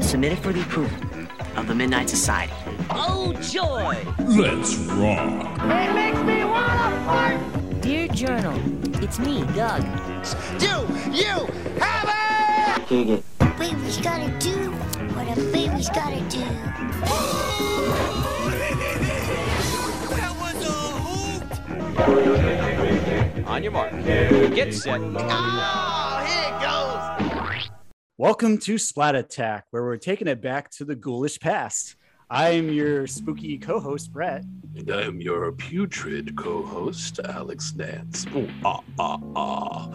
Submitted for the approval of the Midnight Society. Oh, joy! Let's rock. It makes me wanna fart! Dear Journal, it's me, Doug. You, you, have it! baby's gotta do what a baby's gotta do. That was a hoot! On your mark. Get set. Oh, here it goes! Welcome to Splat Attack, where we're taking it back to the ghoulish past. I am your spooky co-host, Brett. And I am your putrid co-host, Alex Nance. Ooh, ah, ah, ah.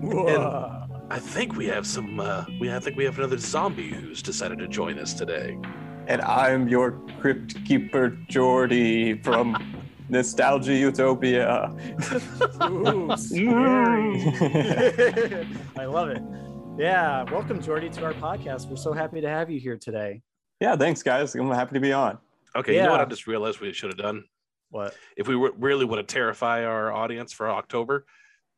Whoa. I think we have some. Uh, we I think we have another zombie who's decided to join us today. And I'm your crypt keeper, Jordy from Nostalgia Utopia. Ooh, scary. I love it. Yeah, welcome, Jordy, to our podcast. We're so happy to have you here today. yeah, thanks, guys. I'm happy to be on. Okay, you know what? I just realized we should have done. What? If we were, really want to terrify our audience for October,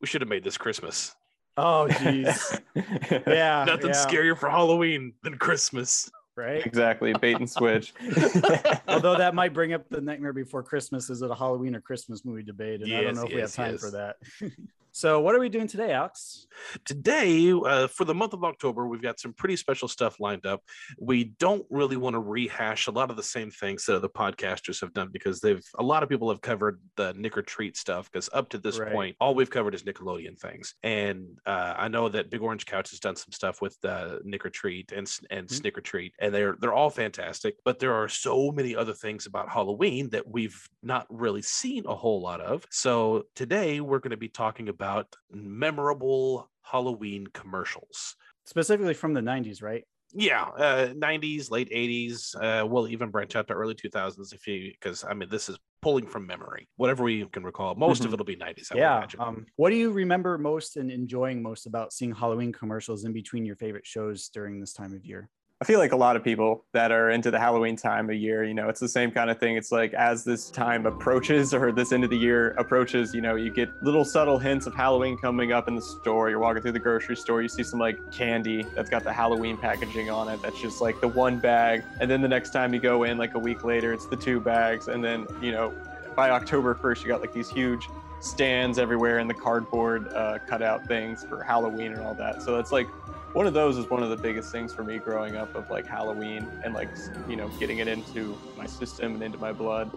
we should have made this Christmas. Oh, jeez. Yeah. Nothing yeah, scarier for Halloween than Christmas. Right? exactly. Bait and switch. Although that might bring up the Nightmare Before Christmas. Is it a Halloween or Christmas movie debate? And I don't know if we have time yes. for that. so, what are we doing today, Alex? Today, uh, for the month of October, we've got some pretty special stuff lined up. We don't really want to rehash a lot of the same things that other podcasters have done because they've a lot of people have covered the Nick or Treat stuff because up to this Right. point, all we've covered is Nickelodeon things. And uh, I know that Big Orange Couch has done some stuff with uh, Nick or Treat and and Mhm. Snicker Treat, and they're they're all fantastic. But there are so many other things about Halloween that we've not really seen a whole lot of. So today we're going to be talking about memorable Halloween commercials. Specifically from the 90s, right? Yeah, uh, 90s, late 80s. Uh, we'll even branch out to early 2000s if you, because I mean, this is pulling from memory. Whatever we can recall, most of Mhm. it'll be 90s. I would yeah. imagine. Um, what do you remember most and enjoying most about seeing Halloween commercials in between your favorite shows during this time of year? I feel like a lot of people that are into the Halloween time of year, you know, it's the same kind of thing. It's like as this time approaches or this end of the year approaches, you know, you get little subtle hints of Halloween coming up in the store. You're walking through the grocery store, you see some like candy that's got the Halloween packaging on it. That's just like the one bag. And then the next time you go in, like a week later, it's the two bags. And then, you know, by October 1st, you got like these huge stands everywhere and the cardboard uh, cutout things for Halloween and all that. So that's like one of those is one of the biggest things for me growing up of like Halloween and like you know getting it into my system and into my blood.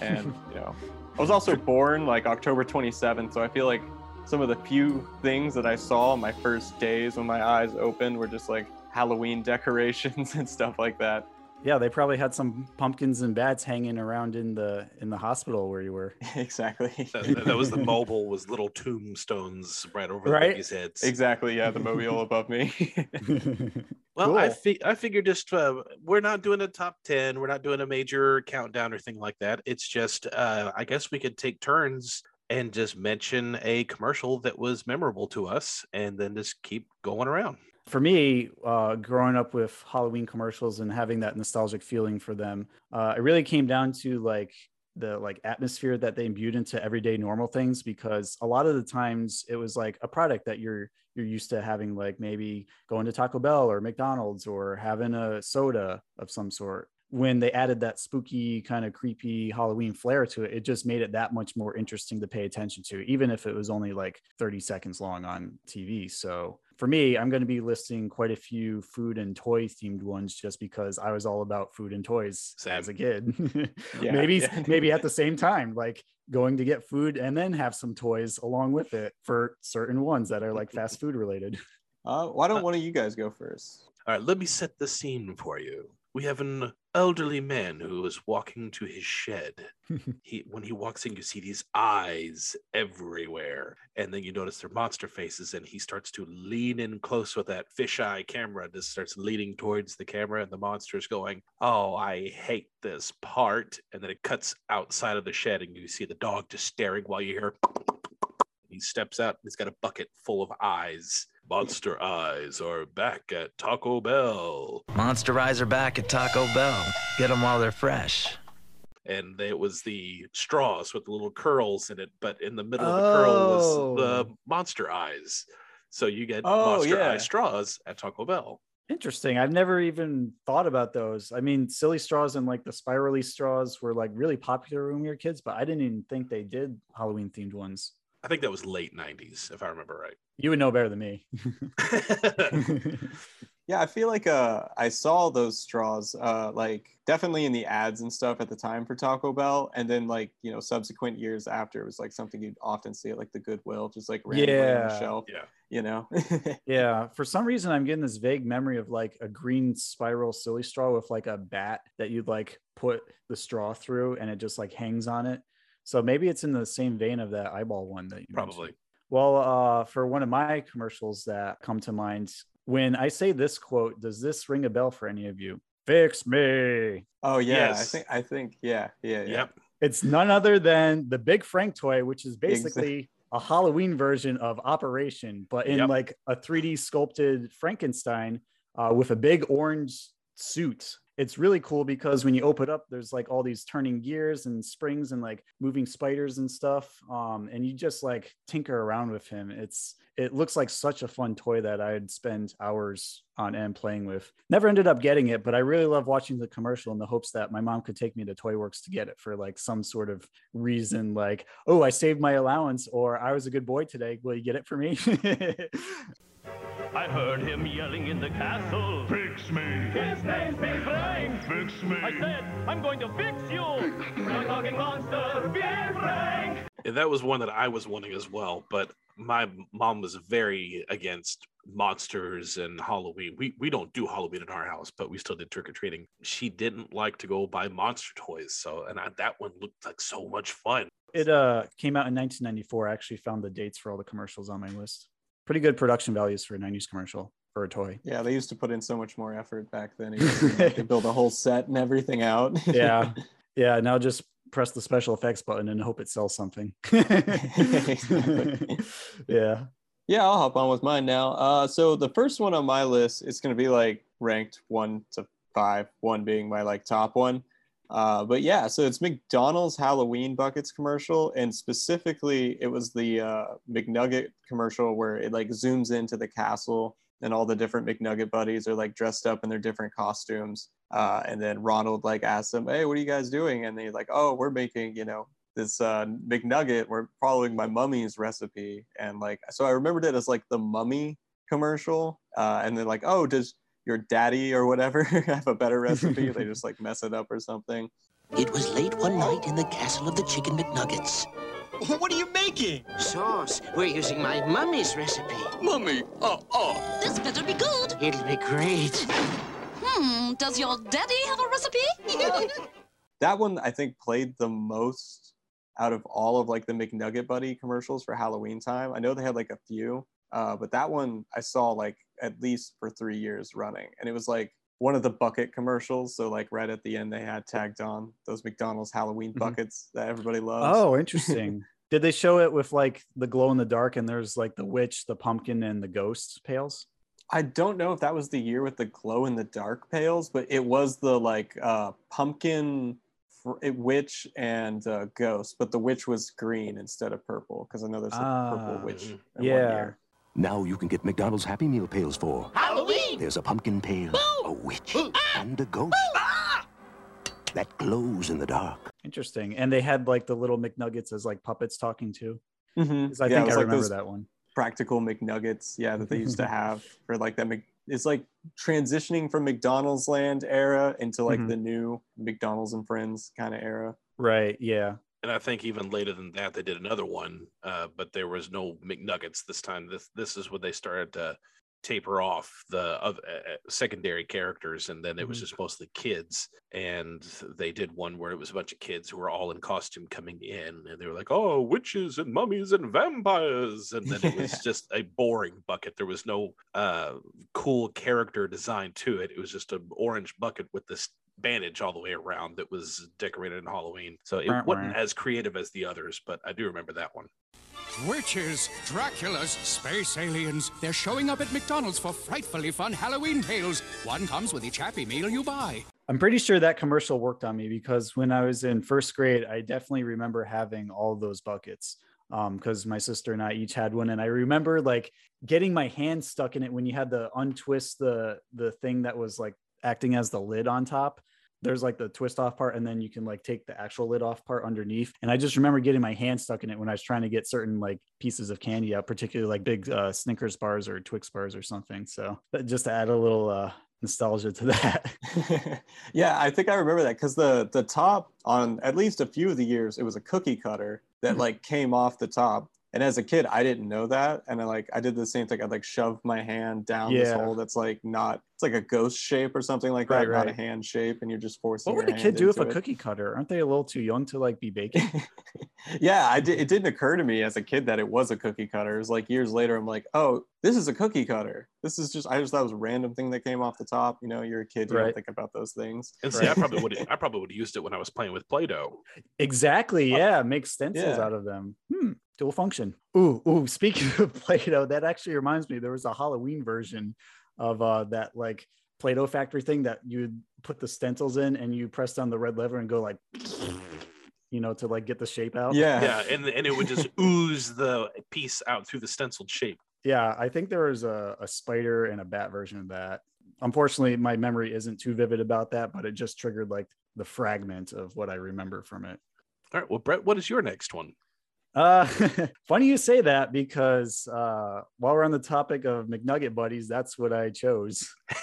And you know, I was also born like October 27th, so I feel like some of the few things that I saw my first days when my eyes opened were just like Halloween decorations and stuff like that. Yeah, they probably had some pumpkins and bats hanging around in the in the hospital where you were. exactly. that, that- that was the mobile was little tombstones right over Right? the babies' heads. exactly. Yeah, the mobile above me. Well, I fi- I figured just uh, we're not doing a top ten, we're not doing a major countdown or thing like that. It's just uh, I guess we could take turns and just mention a commercial that was memorable to us, and then just keep going around. For me, uh, growing up with Halloween commercials and having that nostalgic feeling for them, uh, it really came down to like the like atmosphere that they imbued into everyday normal things because a lot of the times it was like a product that you're you're used to having like maybe going to Taco Bell or McDonald's or having a soda of some sort when they added that spooky kind of creepy Halloween flair to it, it just made it that much more interesting to pay attention to, even if it was only like 30 seconds long on TV. So for me, I'm going to be listing quite a few food and toy themed ones just because I was all about food and toys Same. as a kid. Yeah, maybe yeah. maybe at the same time, like going to get food and then have some toys along with it for certain ones that are like fast food related. Uh, why don't one of you guys go first? All right, let me set the scene for you. We have an elderly man who is walking to his shed. he when he walks in, you see these eyes everywhere, and then you notice they're monster faces, and he starts to lean in close with that fisheye camera. Just starts leaning towards the camera, and the monster's going, "Oh, I hate this part," and then it cuts outside of the shed, and you see the dog just staring while you hear. He steps out. He's got a bucket full of eyes. Monster eyes are back at Taco Bell. Monster Eyes are back at Taco Bell. Get them while they're fresh. and it was the straws with the little curls in it, but in the middle of the curl was Oh. the monster eyes. So you get Oh, Monster yeah. Eye straws at Taco Bell. Interesting. I've never even thought about those. I mean, silly straws and like the spirally straws were like really popular when we were kids, but I didn't even think they did Halloween themed ones. I think that was late 90s, if I remember right. You would know better than me. Yeah, I feel like uh, I saw those straws, uh, like definitely in the ads and stuff at the time for Taco Bell, and then like you know subsequent years after, it was like something you'd often see at like the Goodwill, just like randomly on Yeah. the shelf. yeah. You know, yeah. For some reason, I'm getting this vague memory of like a green spiral silly straw with like a bat that you'd like put the straw through and it just like hangs on it. So maybe it's in the same vein of that eyeball one that you mentioned. Probably. Well, uh, for one of my commercials that come to mind, when I say this quote, does this ring a bell for any of you? Fix me. oh yeah, I think I think yeah, yeah, yeah. Yep. It's none other than the Big Frank toy, which is Exa- basically a Halloween version of Operation, but in Yep. like a 3D sculpted Frankenstein uh, with a big orange suit. It's really cool because when you open up, there's like all these turning gears and springs and like moving spiders and stuff. Um, and you just like tinker around with him. It's it looks like such a fun toy that I'd spend hours on end playing with. Never ended up getting it, but I really love watching the commercial in the hopes that my mom could take me to Toy Works to get it for like some sort of reason, like, oh, I saved my allowance, or I was a good boy today. Will you get it for me? I heard him yelling in the castle. Fix me. His name's Big Frank. Fix me. I said, I'm going to fix you. We're talking monster, Big Frank. And that was one that I was wanting as well, but my mom was very against monsters and Halloween. We we don't do Halloween in our house, but we still did trick or treating. She didn't like to go buy monster toys, so and I, that one looked like so much fun. it uh came out in 1994. I actually found the dates for all the commercials on my list. Pretty good production values for a 90s commercial for a toy. Yeah, they used to put in so much more effort back then. You know, like, They build a whole set and everything out. Yeah. Yeah. Now just press the special effects button and hope it sells something. Exactly. yeah. Yeah, I'll hop on with mine now. Uh, so the first one on my list is going to be like ranked one to five, one being my like top one. Uh, but yeah, so it's McDonald's Halloween buckets commercial, and specifically it was the uh, McNugget commercial where it like zooms into the castle and all the different McNugget buddies are like dressed up in their different costumes. Uh, and then Ronald like asks them, "Hey, what are you guys doing?" And they're like, "Oh, we're making you know this uh, McNugget. We're following my mummy's recipe." And like, so I remembered it as like the mummy commercial. Uh, and then like, "Oh, does your daddy or whatever have a better recipe?" they just like mess it up or something. It was late one night in the castle of the Chicken McNuggets. What are you making? Sauce. We're using my mummy's recipe. Mummy. Oh, oh. This better be good. It'll be great. Hmm, does your daddy have a recipe? that one I think played the most out of all of like the McNugget Buddy commercials for Halloween time. I know they had like a few, uh, but that one I saw like at least for three years running, and it was like one of the bucket commercials. So like right at the end, they had tagged on those McDonald's Halloween Mhm. buckets that everybody loves. Oh, interesting. Did they show it with like the glow in the dark and there's like the witch, the pumpkin, and the ghost pails? I don't know if that was the year with the glow in the dark pails, but it was the like uh, pumpkin fr- witch and uh, ghost, but the witch was green instead of purple because I know there's a Ah, purple witch. in one Yeah. year. Now you can get McDonald's Happy Meal pails for Halloween! there's a pumpkin pail, a witch, and a ghost that glows in the dark. Interesting. And they had like the little McNuggets as like puppets talking too. Mhm. 'Cause I Yeah, think I like remember those that one. Practical McNuggets, yeah, that they used to have for like that. Mc- it's like transitioning from McDonald's land era into like Mhm. the new McDonald's and Friends kind of era. Right. Yeah. And I think even later than that, they did another one, uh, but there was no McNuggets this time. This this is when they started to taper off the uh, secondary characters, and then it was Mhm. just mostly kids. And they did one where it was a bunch of kids who were all in costume coming in, and they were like, "Oh, witches and mummies and vampires," and then it was just a boring bucket. There was no uh, cool character design to it. It was just an orange bucket with this bandage all the way around that was decorated in Halloween. So it Wah, wasn't wah. as creative as the others, but I do remember that one. Witches, Draculas, space aliens. They're showing up at McDonald's for frightfully fun Halloween pails. One comes with each Happy Meal you buy. I'm pretty sure that commercial worked on me because when I was in first grade, I definitely remember having all those buckets. um because my sister and i each had one and i remember like getting my hand stuck in it when you had to untwist the the thing that was like acting as the lid on top there's like the twist off part and then you can like take the actual lid off part underneath and i just remember getting my hand stuck in it when i was trying to get certain like pieces of candy out particularly like big uh, snickers bars or twix bars or something so just to add a little uh nostalgia to that yeah, I think I remember that because the the top on at least a few of the years it was a cookie cutter that Hmm. like came off the top. And as a kid, I didn't know that, and I like I did the same thing. I'd like shove my hand down this hole that's like not it's like a ghost shape or something like Right, that, not a hand shape, and you're just forcing. what would your a kid do with a it. cookie cutter aren't they a little too young to like be baking Yeah, I did. It didn't occur to me as a kid that it was a cookie cutter. It was like years later, I'm like, oh, this is a cookie cutter. This is just. I just thought it was a random thing that came off the top. You know, you're a kid, you Right. don't think about those things. And see, I probably would I probably would have used it when I was playing with Play-Doh. Exactly. Yeah. Make stencils yeah. out of them. Hmm. Dual function. Ooh, ooh. Speaking of Play-Doh, that actually reminds me. There was a Halloween version of uh that like Play-Doh factory thing that you'd put the stencils in and you press down the red lever and go like you know, to like get the shape out. Yeah. Yeah, and and it would just ooze the piece out through the stenciled shape. Yeah, I think there was a, a spider and a bat version of that. Unfortunately, my memory isn't too vivid about that, but it just triggered like the fragment of what I remember from it. All right, well, Brett, what is your next one? Uh, funny you say that because uh, while we're on the topic of McNugget buddies, that's what I chose.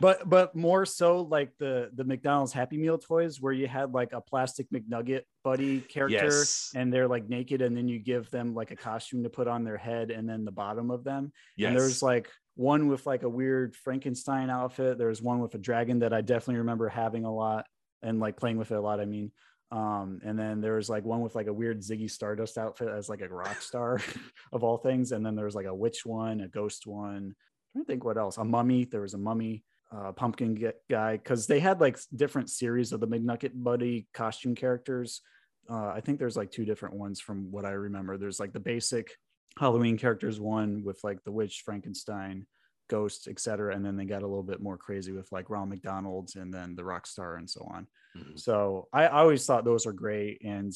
but but more so like the the McDonald's Happy Meal toys where you had like a plastic McNugget buddy character Yes. and they're like naked and then you give them like a costume to put on their head and then the bottom of them. And there's like one with like a weird Frankenstein outfit. There's one with a dragon that I definitely remember having a lot and like playing with it a lot. I mean, um, and then there was like one with like a weird Ziggy Stardust outfit as like a rock star of all things. And then there was like a witch one, a ghost one. I'm trying to think what else. A mummy. There was a mummy, uh, pumpkin guy because they had like different series of the McNugget Buddy costume characters. Uh, I think there's like two different ones from what I remember. There's like the basic Halloween characters one with like the witch, Frankenstein, ghost, etc. And then they got a little bit more crazy with like Ronald McDonald's and then the rock star and so on. Mhm. So I, I always thought those are great. And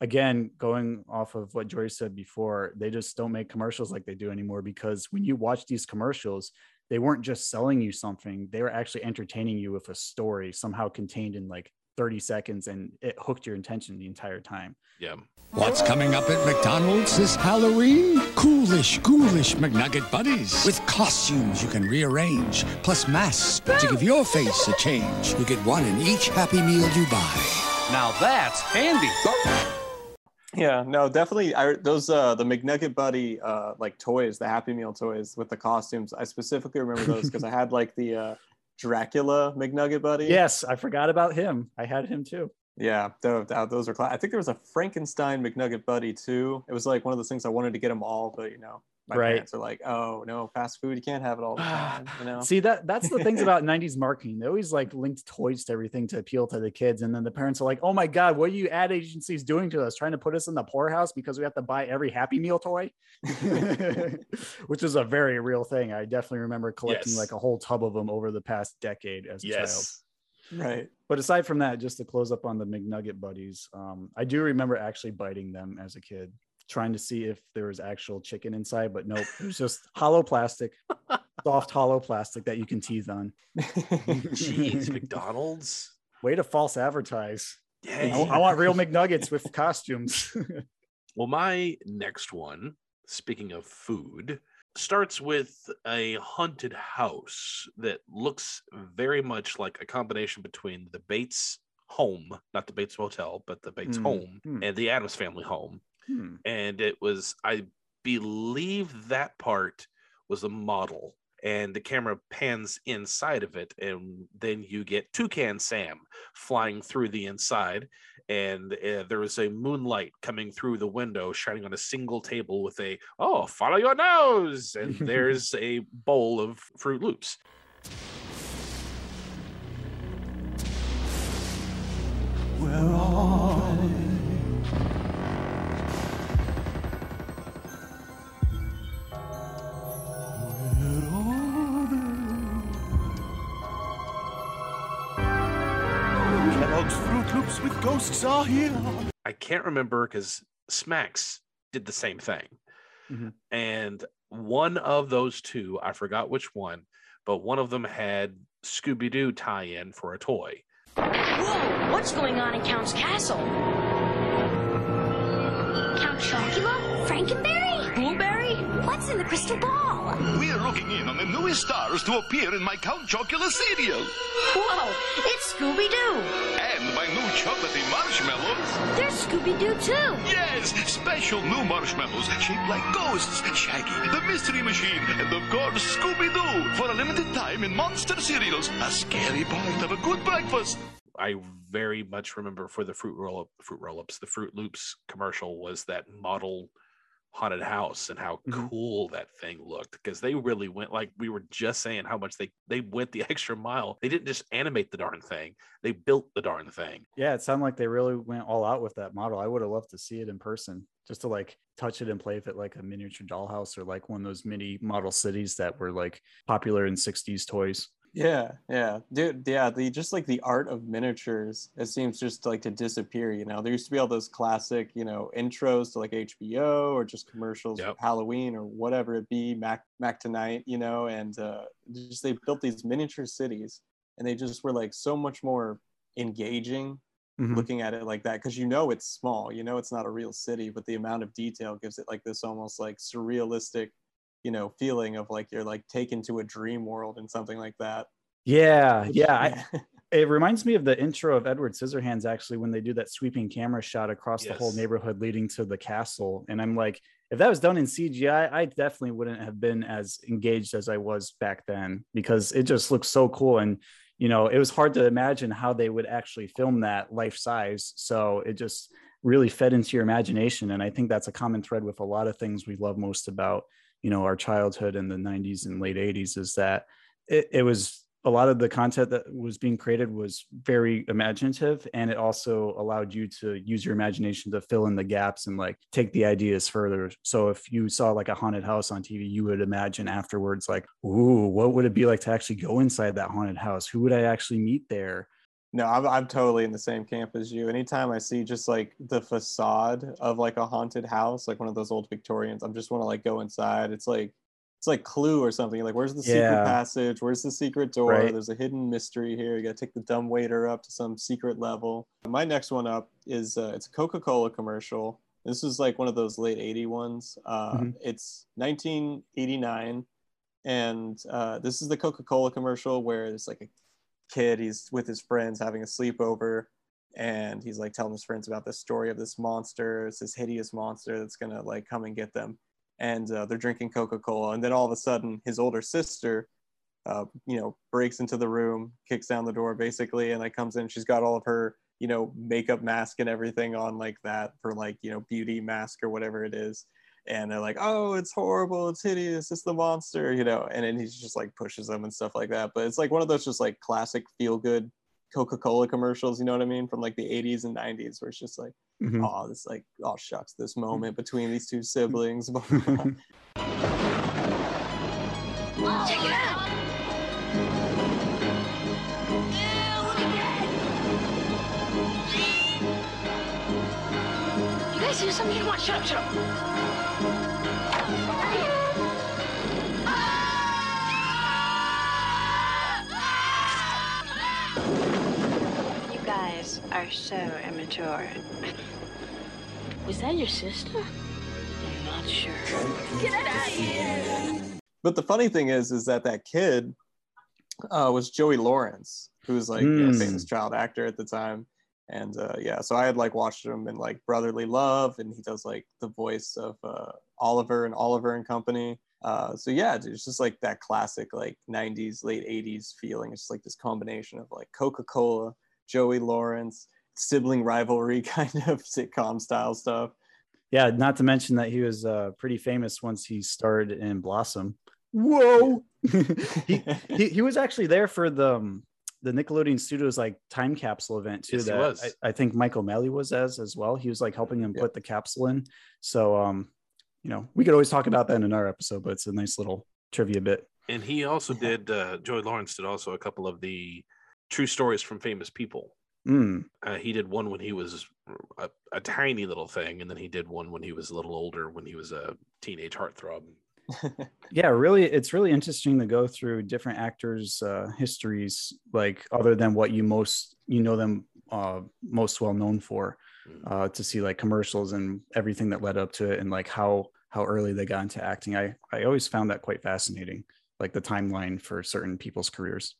again, going off of what Joyce said before, they just don't make commercials like they do anymore because when you watch these commercials, they weren't just selling you something, they were actually entertaining you with a story somehow contained in like 30 seconds and it hooked your attention the entire time. Yeah. What's coming up at McDonald's this Halloween? Coolish, ghoulish McNugget buddies with costumes you can rearrange, plus masks to give your face a change. You get one in each Happy Meal you buy. Now that's handy. Yeah, no, definitely. I those uh the McNugget Buddy uh like toys, the Happy Meal toys with the costumes. I specifically remember those because I had like the uh Dracula McNugget Buddy. Yes, I forgot about him. I had him too. Yeah, tho- tho- those are. Cla- I think there was a Frankenstein McNugget Buddy too. It was like one of those things I wanted to get them all, but you know, my Right. parents are like, "Oh no, fast food, you can't have it all the time." You know. See that that's the things about 90s marketing. They always like linked toys to everything to appeal to the kids. And then the parents are like, oh my God, what are you ad agencies doing to us? Trying to put us in the poorhouse because we have to buy every happy meal toy. Which is a very real thing. I definitely remember collecting Yes. like a whole tub of them over the past decade as a child. Right. But aside from that, just to close up on the McNugget buddies, um, I do remember actually biting them as a kid, trying to see if there was actual chicken inside, but nope, it was just hollow plastic, soft hollow plastic that you can tease on. Jeez, McDonald's. Way to false advertise. I, Dang. I want real McNuggets with costumes. Well, my next one, speaking of food, starts with a haunted house that looks very much like a combination between the Bates home, not the Bates Motel, but the Bates Hmm, home hmm. and the Addams family home. Hmm. And it was, I believe that part was a model. And the camera pans inside of it, and then you get Toucan Sam flying through the inside and uh, there is a moonlight coming through the window shining on a single table with a oh follow your nose and there's a bowl of Froot Loops Kellogg's Froot Loops with ghosts are here. i can't remember because Smacks did the same thing. Mhm. And one of those two, I forgot which one, but one of them had Scooby Doo tie in for a toy. Whoa, what's going on in Count's castle? Count Chocula? Franken Berry? Blueberry? What's in the crystal ball? We're looking in on the newest stars to appear in my Count Chocula cereal. Whoa, it's Scooby Doo. And my new chocolatey marshmallows. There's Scooby-Doo too. Yes, special new marshmallows shaped like ghosts, Shaggy, the Mystery Machine, and of course Scooby-Doo. For a limited time in Monster Cereals, a scary part of a good breakfast. I very much remember for the fruit roll up, fruit roll ups, the Froot Loops commercial was that model haunted house and how Mhm. cool that thing looked because they really went like we were just saying how much they they went the extra mile. They didn't just animate the darn thing; they built the darn thing. Yeah, it sounded like they really went all out with that model. I would have loved to see it in person, just to like touch it and play with it like a miniature dollhouse or like one of those mini model cities that were like popular in 60s toys. Yeah, yeah, dude. Yeah, the just like the art of miniatures, it seems just like to disappear. You know, there used to be all those classic, you know, intros to like HBO or just commercials, for Halloween or whatever it be, Mac Mac Tonight, you know, and uh, just they built these miniature cities, and they just were like so much more engaging Mhm. looking at it like that because you know it's small, you know it's not a real city, but the amount of detail gives it like this almost like surrealistic, you know, feeling of like you're like taken to a dream world and something like that. Yeah, yeah. I, it reminds me of the intro of Edward Scissorhands actually when they do that sweeping camera shot across the whole neighborhood leading to the castle. And I'm like, if that was done in CGI, I definitely wouldn't have been as engaged as I was back then because it just looks so cool. And you know, it was hard to imagine how they would actually film that life size. So it just really fed into your imagination. And I think that's a common thread with a lot of things we love most about, you know, our childhood in the 90s and late 80s is that it, it was a lot of the content that was being created was very imaginative and it also allowed you to use your imagination to fill in the gaps and like take the ideas further. So if you saw like a haunted house on tv you would imagine afterwards like ooh what would it be like to actually go inside that haunted house? Who would i actually meet there No, I'm, I'm totally in the same camp as you. Anytime I see just like the facade of like a haunted house, like one of those old Victorians, I'm just want to like go inside. It's like it's like Clue or something. Like, where's the secret Yeah. passage? Where's the secret door? Right. There's a hidden mystery here. You got to take the dumb waiter up to some secret level. My next one up is uh, it's a Coca-Cola commercial. This is like one of those late 80 ones. Uh, Mhm. It's 1989, and uh, this is the Coca-Cola commercial where it's like a kid he's with his friends having a sleepover and he's like telling his friends about the story of this monster. It's this hideous monster that's gonna like come and get them. And uh, they're drinking coca-cola and then all of a sudden his older sister uh, you know breaks into the room kicks down the door basically and like comes in. She's got all of her you know makeup mask and everything on like that for like you know beauty mask or whatever it is and they're like oh it's horrible it's hideous it's the monster you know and then he's just like pushes them and stuff like that but it's like one of those just like classic feel good coca-cola commercials you know what i mean from like the 80s and 90s where it's just like Mhm. oh this like oh shucks this moment between these two siblings. Check it out. You guys something? Come on, shut up, shut up. You guys are so immature. Was that your sister? I'm not sure. Get out of here! but the funny thing is is that that kid uh, was joey lawrence who was like a Hmm. famous child actor at the time and uh, yeah so i had like watched him in like brotherly love and he does like the voice of uh, oliver and oliver and company. Uh, so yeah dude, it's just like that classic like 90s late 80s feeling. It's just like this combination of like coca-cola joey lawrence sibling rivalry kind of sitcom style stuff. Yeah not to mention that he was uh, pretty famous once he starred in blossom. Whoa! He, he he was actually there for the um, the Nickelodeon Studios like time capsule event too. Yes, that was. I, I think Michael Melly was as as well. He was like helping him put the capsule in. So um, you know, we could always talk about that in another episode, but it's a nice little trivia bit. And he also did. Uh, Joey Lawrence did also a couple of the true stories from famous people. Mm. Uh, he did one when he was a, a tiny little thing, and then he did one when he was a little older, when he was a teenage heartthrob. yeah really it's really interesting to go through different actors uh histories like other than what you most you know them uh most well known for uh to see like commercials and everything that led up to it and like how how early they got into acting. I i always found that quite fascinating like the timeline for certain people's careers.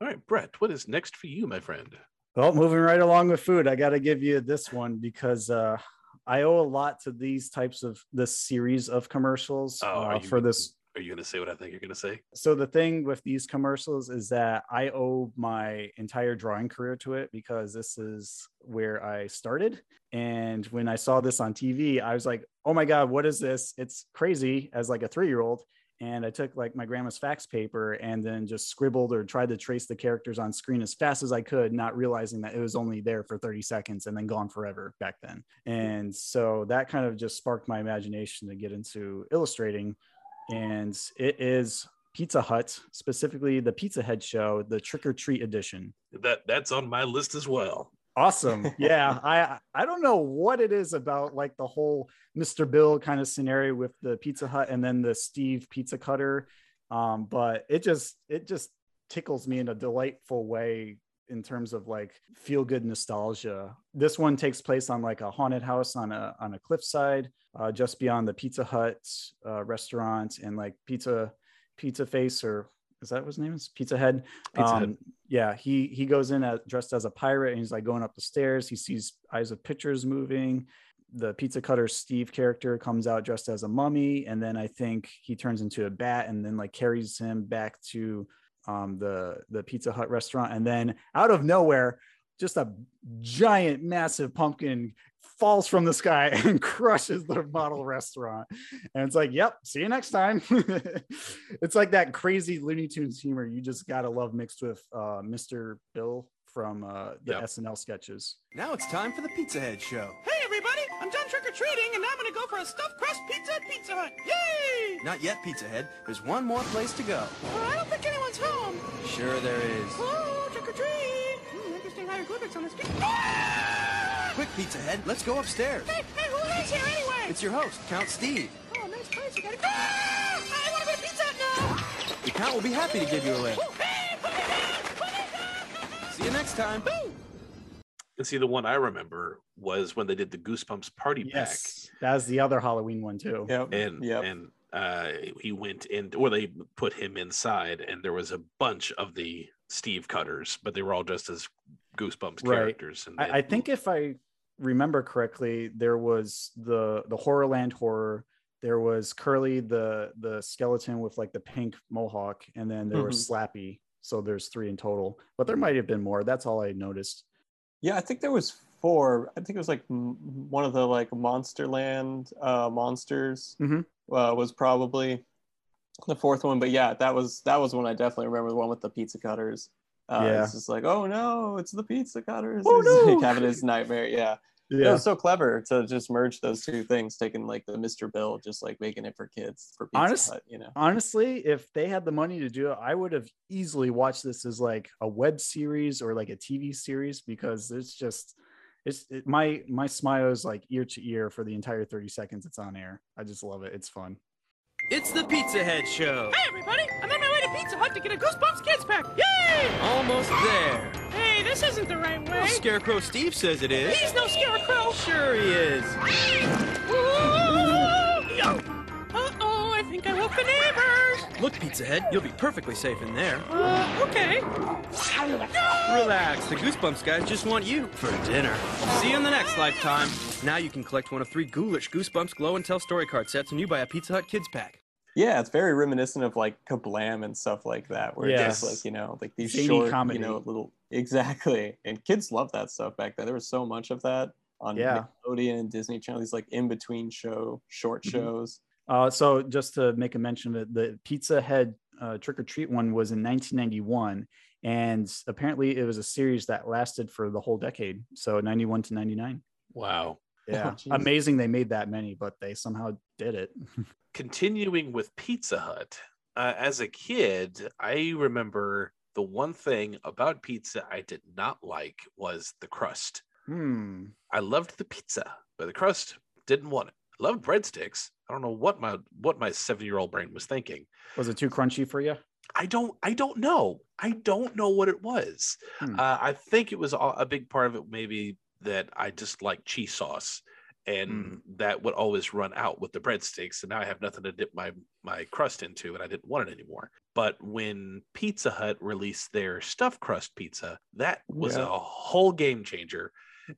All right, Brett, what is next for you, my friend? well moving right along with food i got to give you this one because uh i owe a lot to these types of this series of commercials Oh, uh, for this Are you going to say what I think you're going to say? so the thing with these commercials is that I owe my entire drawing career to it because this is where I started. And when I saw this on TV, I was like, "Oh my god, what is this? It's crazy!" As like a three-year-old, and I took like my grandma's fax paper and then just scribbled or tried to trace the characters on screen as fast as I could, not realizing that it was only there for 30 seconds and then gone forever back then. Hmm. And so that kind of just sparked my imagination to get into illustrating and it is Pizza Hut, specifically the Pizza Head show, the Trick or Treat edition. That that's on my list as well. Awesome. Yeah, I I don't know what it is about like the whole Mr. Bill kind of scenario with the Pizza Hut and then the Steve Pizza Cutter, um, but it just it just tickles me in a delightful way in terms of like feel good nostalgia. This one takes place on like a haunted house on a on a cliffside, uh, just beyond the Pizza Hut uh, restaurant and like pizza pizza face or is that what his name is Pizza Head? Pizza um, Head. Yeah, he he goes in as, dressed as a pirate and he's like going up the stairs. He sees eyes of pictures moving. The pizza cutter Steve character comes out dressed as a mummy, and then I think he turns into a bat and then like carries him back to um, the the Pizza Hut restaurant, and then out of nowhere, just a giant, massive pumpkin falls from the sky and crushes the model restaurant. And it's like, yep, see you next time. it's like that crazy Looney Tunes humor you just gotta love mixed with uh, Mr. Bill from uh, the Yep. SNL sketches. Now it's time for the Pizza Head Show. Hey, everybody! I'm done trick-or-treating, and now I'm gonna go for a stuffed crust pizza at Pizza Hut. Yay! Not yet, Pizza Head. There's one more place to go. Well, I don't think anyone's home. Sure there is. Hello, trick-or-treat! Hmm, interesting hieroglyphics on the street. Quick, Pizza Head, let's go upstairs. Hey, hey, who lives here anyway? It's your host, Count Steve. Oh, nice place. You gotta go. Ah! I wanna go to Pizza Hut now! The Count will be happy to give you a lift. Hey, put me down! Put me down! See you next time. And see, the one I remember was when they did the Goosebumps party Yes, that's the other Halloween one too. Yep. and Yep. and uh, he went in, or they put him inside, and there was a bunch of the Steve Cutters, but they were all dressed as Goosebumps Right. characters. And they I, I think if I remember correctly, there was the the Horrorland horror. There was Curly, the the skeleton with like the pink mohawk, and then there was Slappy. So there's three in total, but there might have been more. That's all I noticed. Yeah, I think there was four. I think it was like m- one of the like Monsterland uh, monsters Mhm. uh, was probably the fourth one. But yeah, that was that was one I definitely remember. The one with the pizza cutters. Uh, Yeah. It's just like, oh no, it's the pizza cutters. Oh, It's like no. having his nightmare. Yeah. It was so clever to just merge those two things, taking like the Mr. Bill, just like making it for kids for Pizza Honest- Hut, you know. honestly, if they had the money to do it, I would have easily watched this as like a web series or like a TV series because it's just it's it, my my smile is like ear to ear for the entire 30 seconds it's on air. I just love it. It's fun. It's the Pizza Head Show. Hey, everybody! I'm on my way to Pizza Hut to get a Goosebumps Kids Pack. Yay! Almost there. Hey, this isn't the right way. Well, Scarecrow Steve says it is. He's no scarecrow. Sure he is. Uh-oh, I think I woke the neighbors. Look, Pizza Head, you'll be perfectly safe in there. Uh, okay. Relax, the Goosebumps guys just want you for dinner. See you in the next lifetime. Now you can collect one of three ghoulish Goosebumps glow and tell story card sets when you buy a Pizza Hut Kids Pack. Yeah, it's very reminiscent of like Kablam and stuff like that, where it's just like you know, like these Zany short, comedy. you know, little exactly. And kids love that stuff back then. There was so much of that on Yeah. Nickelodeon, Disney Channel, these like in between show, short Mhm. shows. Uh, so just to make a mention of it, the Pizza Head uh, Trick or Treat one was in 1991, and apparently it was a series that lasted for the whole decade, so 91 to 99. Wow. Yeah, jeez. amazing they made that many, but they somehow did it. continuing with Pizza Hut, uh, as a kid, I remember the one thing about pizza I did not like was the crust. Hmm. I loved the pizza, but the crust didn't want it. I loved breadsticks. I don't know what my what my seven year old brain was thinking. Was it too crunchy for you? I don't I don't know. I don't know what it was. Hmm. Uh, I think it was a a big part of it maybe that I just like cheese sauce and Hmm. that would always run out with the breadsticks and now I have nothing to dip my my crust into and I didn't want it anymore. But when Pizza Hut released their stuffed crust pizza, that was Yeah. a whole game changer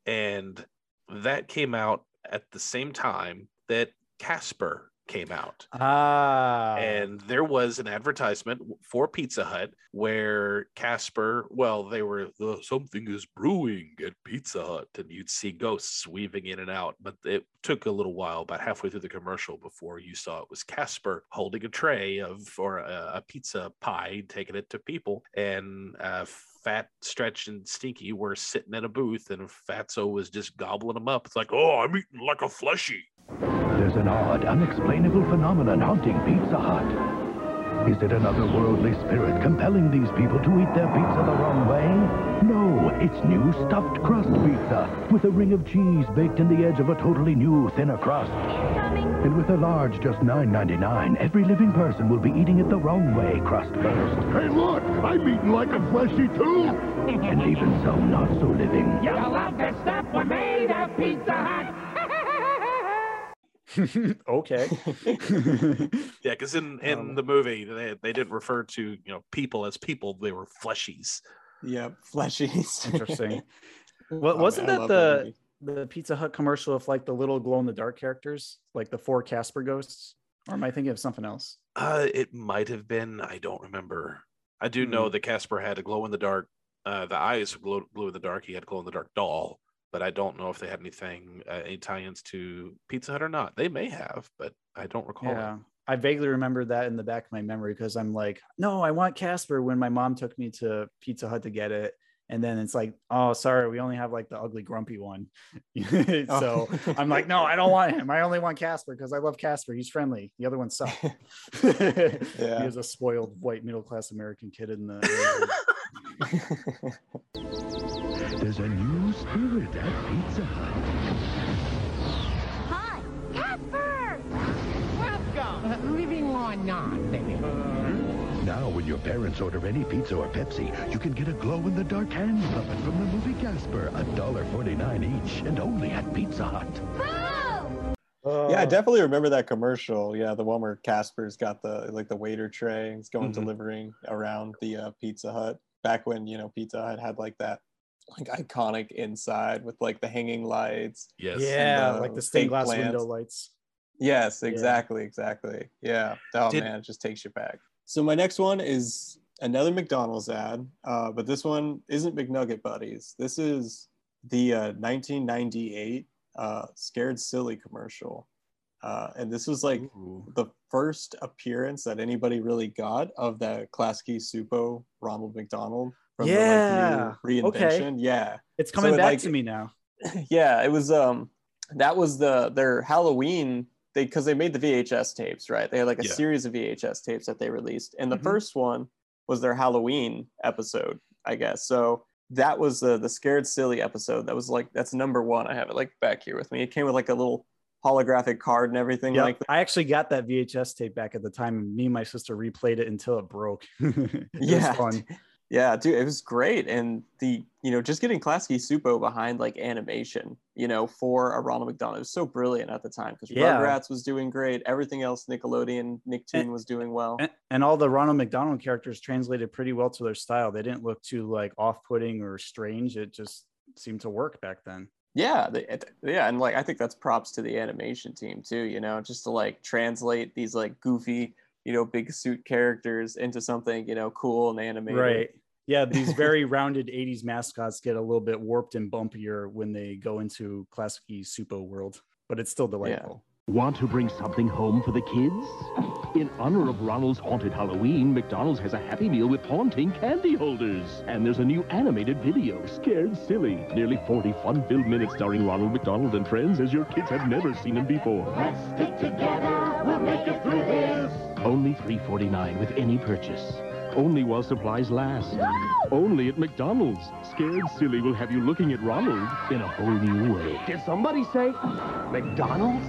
and that came out at the same time that Casper came out. Ah. And there was an advertisement for Pizza Hut where Casper, well, they were "Uh, something is brewing at Pizza Hut, and you'd see ghosts weaving in and out. But it took a little while, about halfway through the commercial, before you saw it was Casper holding a tray of or a, a pizza pie, taking it to people, and uh, Fat, Stretch, and Stinky were sitting in a booth, and Fatso was just gobbling them up. It's like, oh, I'm eating like a fleshy. There's an odd, unexplainable phenomenon haunting Pizza Hut. Is it an otherworldly spirit compelling these people to eat their pizza the wrong way? No, it's new stuffed crust pizza with a ring of cheese baked in the edge of a totally new, thinner crust. And with a large just $9.99, every living person will be eating it the wrong way, crust first. Hey, look! I'm eating like a fleshy too! And even so, not so living. You love the stuff we made at Pizza Hut. okay. Yeah, because in in Um, the movie they they didn't refer to you know people as people; they were fleshies. Yeah, fleshies. Interesting. What Oh, wasn't man, that love that the the Pizza Hut commercial of like the little glow in the dark characters, like the four Casper ghosts? Or am I thinking of something else? Uh, it might have been. I don't remember. I do know Hmm. that Casper had a glow in the dark. Uh, the eyes glow glow in the dark. He had a glow in the dark doll, but I don't know if they had anything uh, any tie-ins to Pizza Hut or not. They may have, but I don't recall. it. Yeah. I vaguely remember that in the back of my memory because I'm like, no, I want Casper when my mom took me to Pizza Hut to get it. And then it's like, oh, sorry, we only have like the ugly, grumpy one. so Oh. I'm like, no, I don't want him. I only want Casper because I love Casper. He's friendly. The other one sucked. He Yeah. was a spoiled white middle class American kid in the. There's a new spirit at Pizza Hut. Hi, Casper! Welcome! living or not, baby. Now, when your parents order any pizza or Pepsi, you can get a glow-in-the-dark hand puppet from the movie Casper, $1.49 each, and only at Pizza Hut. Yeah, I definitely remember that commercial. Yeah, the one where Casper's got the like the waiter tray and he's going Mm-hmm. Mhm. delivering around the uh, Pizza Hut. Back when you know Pizza Hut had like that like iconic inside with like the hanging lights. Yes. yeah, and like the stained glass plants. window lights. Yes, Yeah. exactly, exactly. Yeah. Oh Did- man, it just takes you back. So my next one is another McDonald's ad, uh, but this one isn't McNugget Buddies. This is the uh, 1998 uh, Scared Silly commercial, uh, and this was like the first appearance that anybody really got of that Klasky Csupo Ronald McDonald from Yeah, the like, new okay. reinvention. Yeah, It's So coming it, back like- to me now. yeah it was um that was the their halloween they because they made the vhs tapes right they had like a Yeah. series of vhs tapes that they released and the Mhm. first one was their halloween episode i guess so that was the the scared silly episode that was like that's number one i have it like back here with me it came with like a little holographic card and everything Yeah, like that. I actually got that VHS tape back at the time. and Me and my sister replayed it until it broke. it Yeah. fun. Yeah, dude, it was great. And the, you know, just getting Klasky Csupo behind like animation, you know, for a Ronald McDonald was so brilliant at the time because Yeah. Rugrats was doing great. Everything else, Nickelodeon, Nicktoon was doing well. And, and all the Ronald McDonald characters translated pretty well to their style. They didn't look too like off-putting or strange. It just seemed to work back then. Yeah, they, yeah, and like I think that's props to the animation team too. You know, just to like translate these like goofy, you know, big suit characters into something you know cool and animated. Right. Yeah, these very rounded 80s mascots get a little bit warped and bumpier when they go into Klasky Csupo world, but it's still delightful. Want to bring something home for the kids? In honor of Ronald's haunted Halloween, McDonald's has a Happy Meal with haunting candy holders. And there's a new animated video, Scared Silly. Nearly 40 fun-filled minutes starring Ronald McDonald and friends as your kids have never seen him before. Let's stick together, we'll make it through this. Only $3.49 with any purchase. Only while supplies last. Only at McDonald's. Scared Silly will have you looking at Ronald in a whole new way. Did somebody say McDonald's?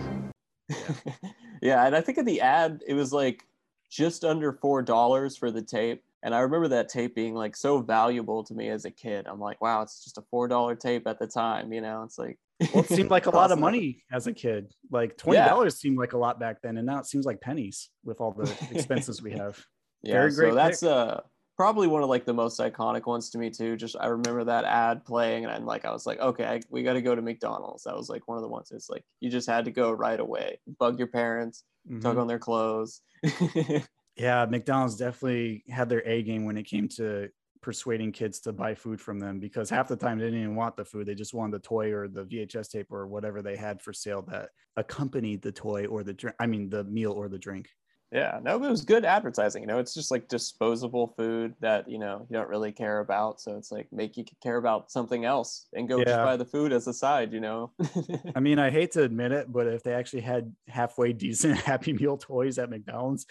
Yeah, and I think in the ad it was like just under four dollars for the tape. And I remember that tape being like so valuable to me as a kid. I'm like, wow, it's just a four dollar tape at the time. You know, it's like Well, it seemed like a lot of money as a kid. Like twenty dollars seemed like a lot back then, and now it seems like pennies with all the expenses we have. Yeah, Very great. so that's pick. uh probably one of like the most iconic ones to me too. Just I remember that ad playing, and I'm like, I was like, okay, I, we got to go to McDonald's. That was like one of the ones. It's like you just had to go right away. Bug your parents, tug Mhm. on their clothes. Yeah, McDonald's definitely had their A game when it came to persuading kids to buy food from them because half the time they didn't even want the food. They just wanted the toy or the VHS tape or whatever they had for sale that accompanied the toy or the drink. I mean, the meal or the drink. Yeah, no, it was good advertising. You know, it's just like disposable food that you know you don't really care about. So it's like make you care about something else and go just buy the food as a side. You know. I mean, I hate to admit it, but if they actually had halfway decent Happy Meal toys at McDonald's,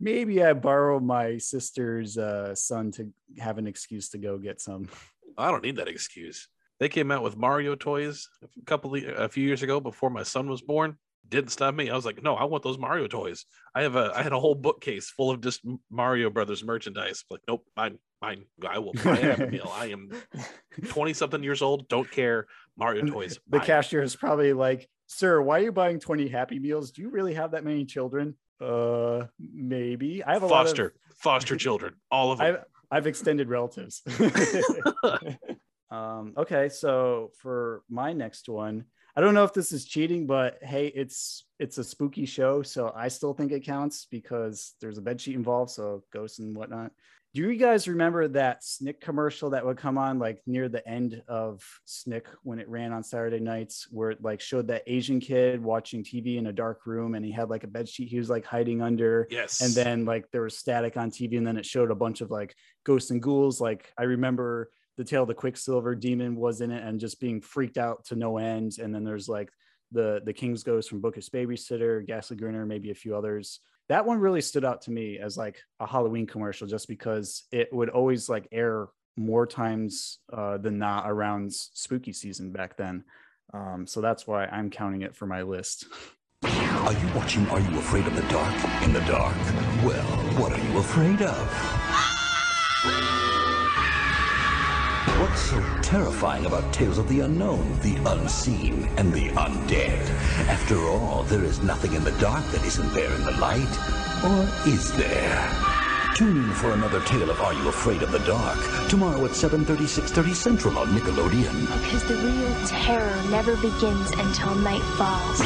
maybe I borrow my sister's uh, son to have an excuse to go get some. I don't need that excuse. They came out with Mario toys a couple of, a few years ago before my son was born. Didn't stop me. I was like, no, I want those Mario toys. I have a I had a whole bookcase full of just Mario Brothers merchandise. Like, nope, mine, mine. I will buy a Happy Meal. I am twenty something years old. Don't care. Mario toys. The mine. cashier is probably like, "Sir, why are you buying 20 Happy Meals? Do you really have that many children?" Uh, maybe. I have a foster lot of foster children. All of them. I've, I've extended relatives. um, okay, so for my next one, I don't know if this is cheating, but hey, it's it's a spooky show, so I still think it counts because there's a bed sheet involved, so ghosts and whatnot. Do you guys remember that Snick commercial that would come on like near the end of Snick when it ran on Saturday nights, where it like showed that Asian kid watching TV in a dark room and he had like a bed sheet he was like hiding under. Yes. And then like there was static on TV, and then it showed a bunch of like ghosts and ghouls. Like I remember the Tale of the Quicksilver Demon was in it and just being freaked out to no end. And then there's like the the King's Ghost from Bookish Babysitter, Ghastly Grinner, maybe a few others. That one really stood out to me as like a Halloween commercial, just because it would always like air more times uh, than not around spooky season back then. Um, so that's why I'm counting it for my list. Are you watching Are You Afraid of the Dark? In the dark? Well, what are you afraid of? What's so terrifying about tales of the unknown, the unseen, and the undead? After all, there is nothing in the dark that isn't there in the light. Or is there? Tune in for another tale of Are You Afraid of the Dark? Tomorrow at 7.30, 6.30 Central on Nickelodeon. Because the real terror never begins until night falls.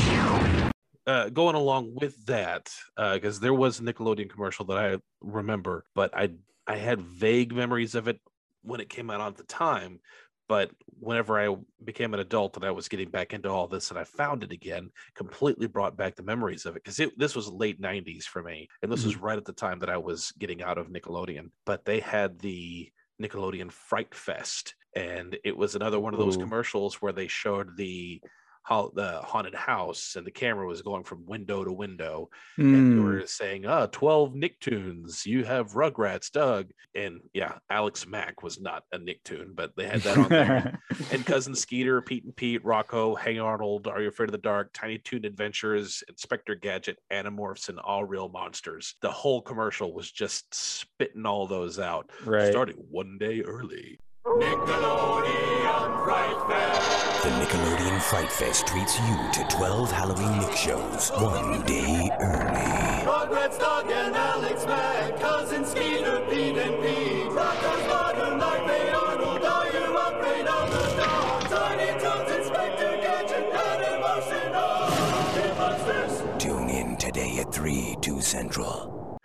uh, going along with that, because there was a Nickelodeon commercial that I remember, but I I had vague memories of it when it came out at the time. But whenever I became an adult and I was getting back into all this and I found it again, completely brought back the memories of it because this was late 90s for me. And this was mm-hmm. right at the time that I was getting out of Nickelodeon. But they had the Nickelodeon Fright Fest. And it was another one of those Ooh. commercials where they showed the the haunted house and the camera was going from window to window. And they Hmm. were saying uh 12 nicktoons you have rugrats doug. And yeah alex mack was not a nicktoon but they had that on there. And cousin skeeter pete and pete rocko hey arnold are you afraid of the dark tiny toon adventures inspector gadget animorphs and all real monsters. The whole commercial was just spitting all those out. Right. starting one day early Nickelodeon Fright Fest. The Nickelodeon Fright Fest treats you to 12 Halloween Nick shows one day early. Rugrats, Doug and Alex Mack, Cousin Skeeter, Pete and Pete, Rocko's Modern Life, Hey Arnold, are you afraid of the dark? Tiny Toons, Inspector Gadget, and emotional monsters. Tune in today at 3, 2 Central.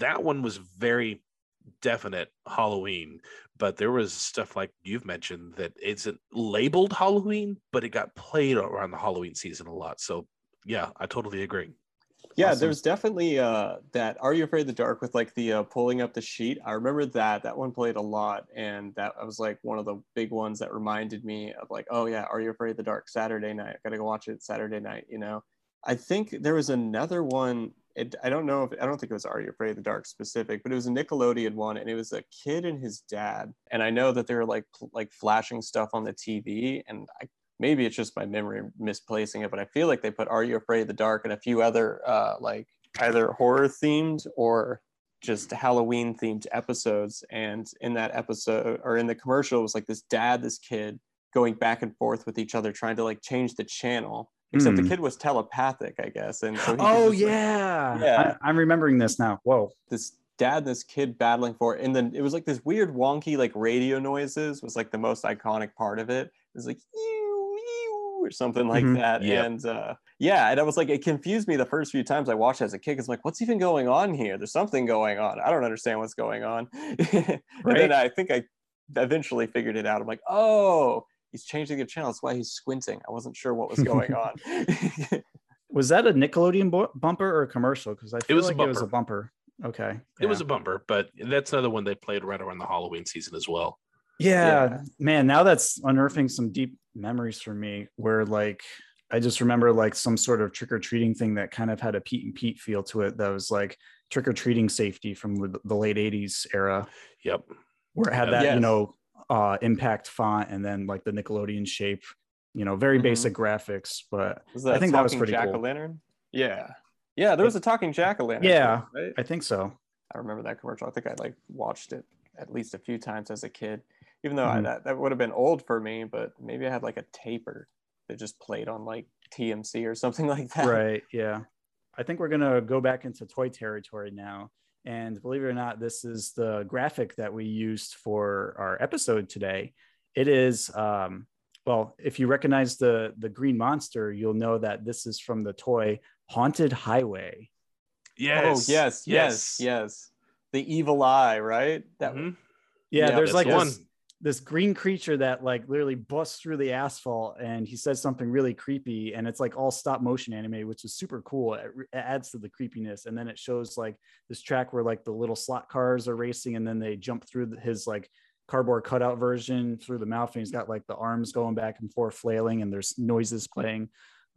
that one was very definite Halloween, but there was stuff like you've mentioned that isn't labeled Halloween, but it got played around the Halloween season a lot. So yeah, I totally agree. Yeah, Awesome. there's definitely uh that Are You Afraid of the Dark with like the uh, pulling up the sheet. I remember that that one played a lot, and that was like one of the big ones that reminded me of like, oh yeah, Are You Afraid of the Dark Saturday night? Gotta go watch it Saturday night. You know, I think there was another one it, I don't know if I don't think it was Are You Afraid of the Dark specific, but it was a Nickelodeon one, and it was a kid and his dad. And I know that they were like like flashing stuff on the TV, and I maybe it's just my memory misplacing it, but I feel like they put Are You Afraid of the Dark and a few other uh, like either horror themed or just Halloween themed episodes. And in that episode or in the commercial, it was like this dad, this kid going back and forth with each other, trying to like change the channel. Except Hmm. the kid was telepathic, I guess. And so he Oh just, like- yeah, Yeah. I, I'm remembering this now. Whoa. this dad and this kid battling for it. And then it was like this weird wonky like radio noises was like the most iconic part of it. It was like "Ew, ew," or something like Mhm. that. Yep. And uh yeah, and I was like, it confused me the first few times I watched as a kid. I'm like, what's even going on here? There's something going on. I don't understand what's going on. and Right. then I think I eventually figured it out. I'm like, oh, he's changing the channel. That's why he's squinting. I wasn't sure what was going on. Was that a Nickelodeon bu- bumper or a commercial? Because I feel was like it was a bumper. Okay. It was a bumper, but that's another one they played right around the Halloween season as well. Yeah, man, now that's unearthing some deep memories for me where like I just remember like some sort of trick or treating thing that kind of had a Pete and Pete feel to it that was like trick or treating safety from the, the late 80s era Yep. where it had Yeah. that, you know, uh impact font and then like the Nickelodeon shape, you know, very Mhm. basic graphics, but I think that was pretty jack o' cool. lantern? Yeah. Yeah, there was a talking jack o' lantern. Yeah, right? I think so. I remember that commercial. I think I like watched it at least a few times as a kid, even though I, Mhm. that, that would have been old for me, but maybe I had like a taper that just played on like TMC or something like that. Right. Yeah. I think we're going to go back into toy territory now. And believe it or not, this is the graphic that we used for our episode today. It is, um, well, if you recognize the the green monster, you'll know that this is from the toy Haunted Highway. Yes. Oh, yes, yes, yes. The evil eye, right? That Mhm. Yeah, Yeah, there's like the this, one. This green creature that like literally busts through the asphalt and he says something really creepy and it's like all stop motion anime which is super cool. It, it adds to the creepiness and then it shows like this track where like the little slot cars are racing and then they jump through his like cardboard cutout version through the mouth and he's got like the arms going back and forth flailing and there's noises playing.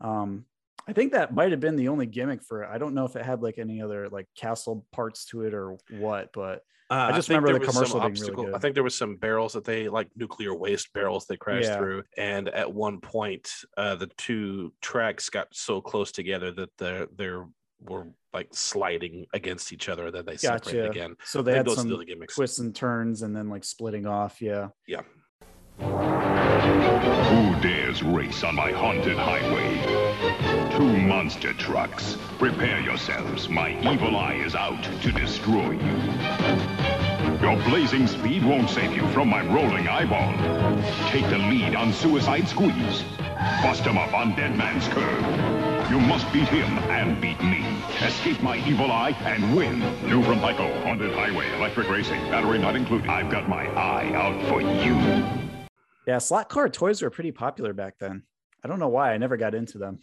Um I think that might have been the only gimmick for it. I don't know if it had like any other like castle parts to it or what, but Uh, I just think remember the commercial being really good. I think there was some barrels that they like nuclear waste barrels they crashed Yeah. through, and at one point, uh, the two tracks got so close together that they they were like sliding against each other. Then they separated again. So they had some the gimmicks. twists and turns and then like splitting off. Yeah. Yeah. Who dares race on my haunted highway? Two monster trucks. Prepare yourselves. My evil eye is out to destroy you. Your blazing speed won't save you from my rolling eyeball. Take the lead on Suicide Squeeze. Bust him up on Dead Man's Curve. You must beat him and beat me. Escape my evil eye and win. New from Tyco, Haunted Highway, electric racing, battery not included. I've got my eye out for you. Yeah. Slot car toys were pretty popular back then. I don't know why. I never got into them.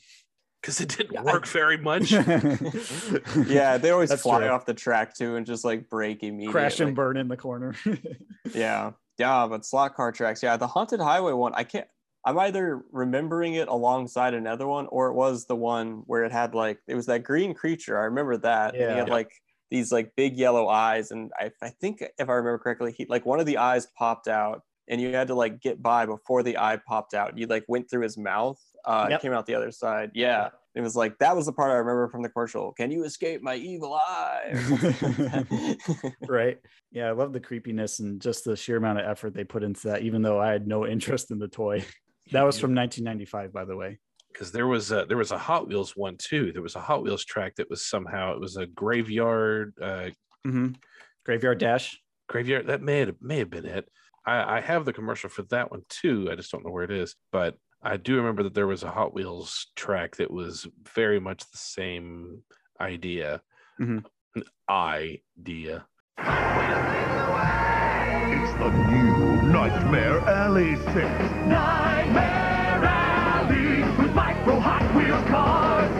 Because it didn't work very much. yeah, they always That's fly true. off the track too and just like break immediately. Crash and burn in the corner. Yeah, yeah, but slot car tracks. Yeah, the haunted highway one. I can't. I'm either remembering it alongside another one, or it was the one where it had like it was that green creature. I remember that. And he Yeah. had like these like big yellow eyes, and I, I think if I remember correctly, he like one of the eyes popped out, and you had to like get by before the eye popped out. You like went through his mouth. Uh, Yep. Came out the other side. Yeah. It was like that was the part I remember from the commercial. Can you escape my evil eye? or something like that. right. Yeah. I love the creepiness and just the sheer amount of effort they put into that, even though I had no interest in the toy. That was from 1995, by the way. because there was a there was a Hot Wheels one too. There was a Hot Wheels track that was somehow it was a graveyard uh, hmm Graveyard Dash. graveyard that may have, may have been it. I, I have the commercial for that one too. I just don't know where it is, but I do remember that there was a Hot Wheels track that was very much the same idea. Mhm. Idea. It's the new Nightmare Alley 6. Nightmare Alley with micro Hot Wheels cars.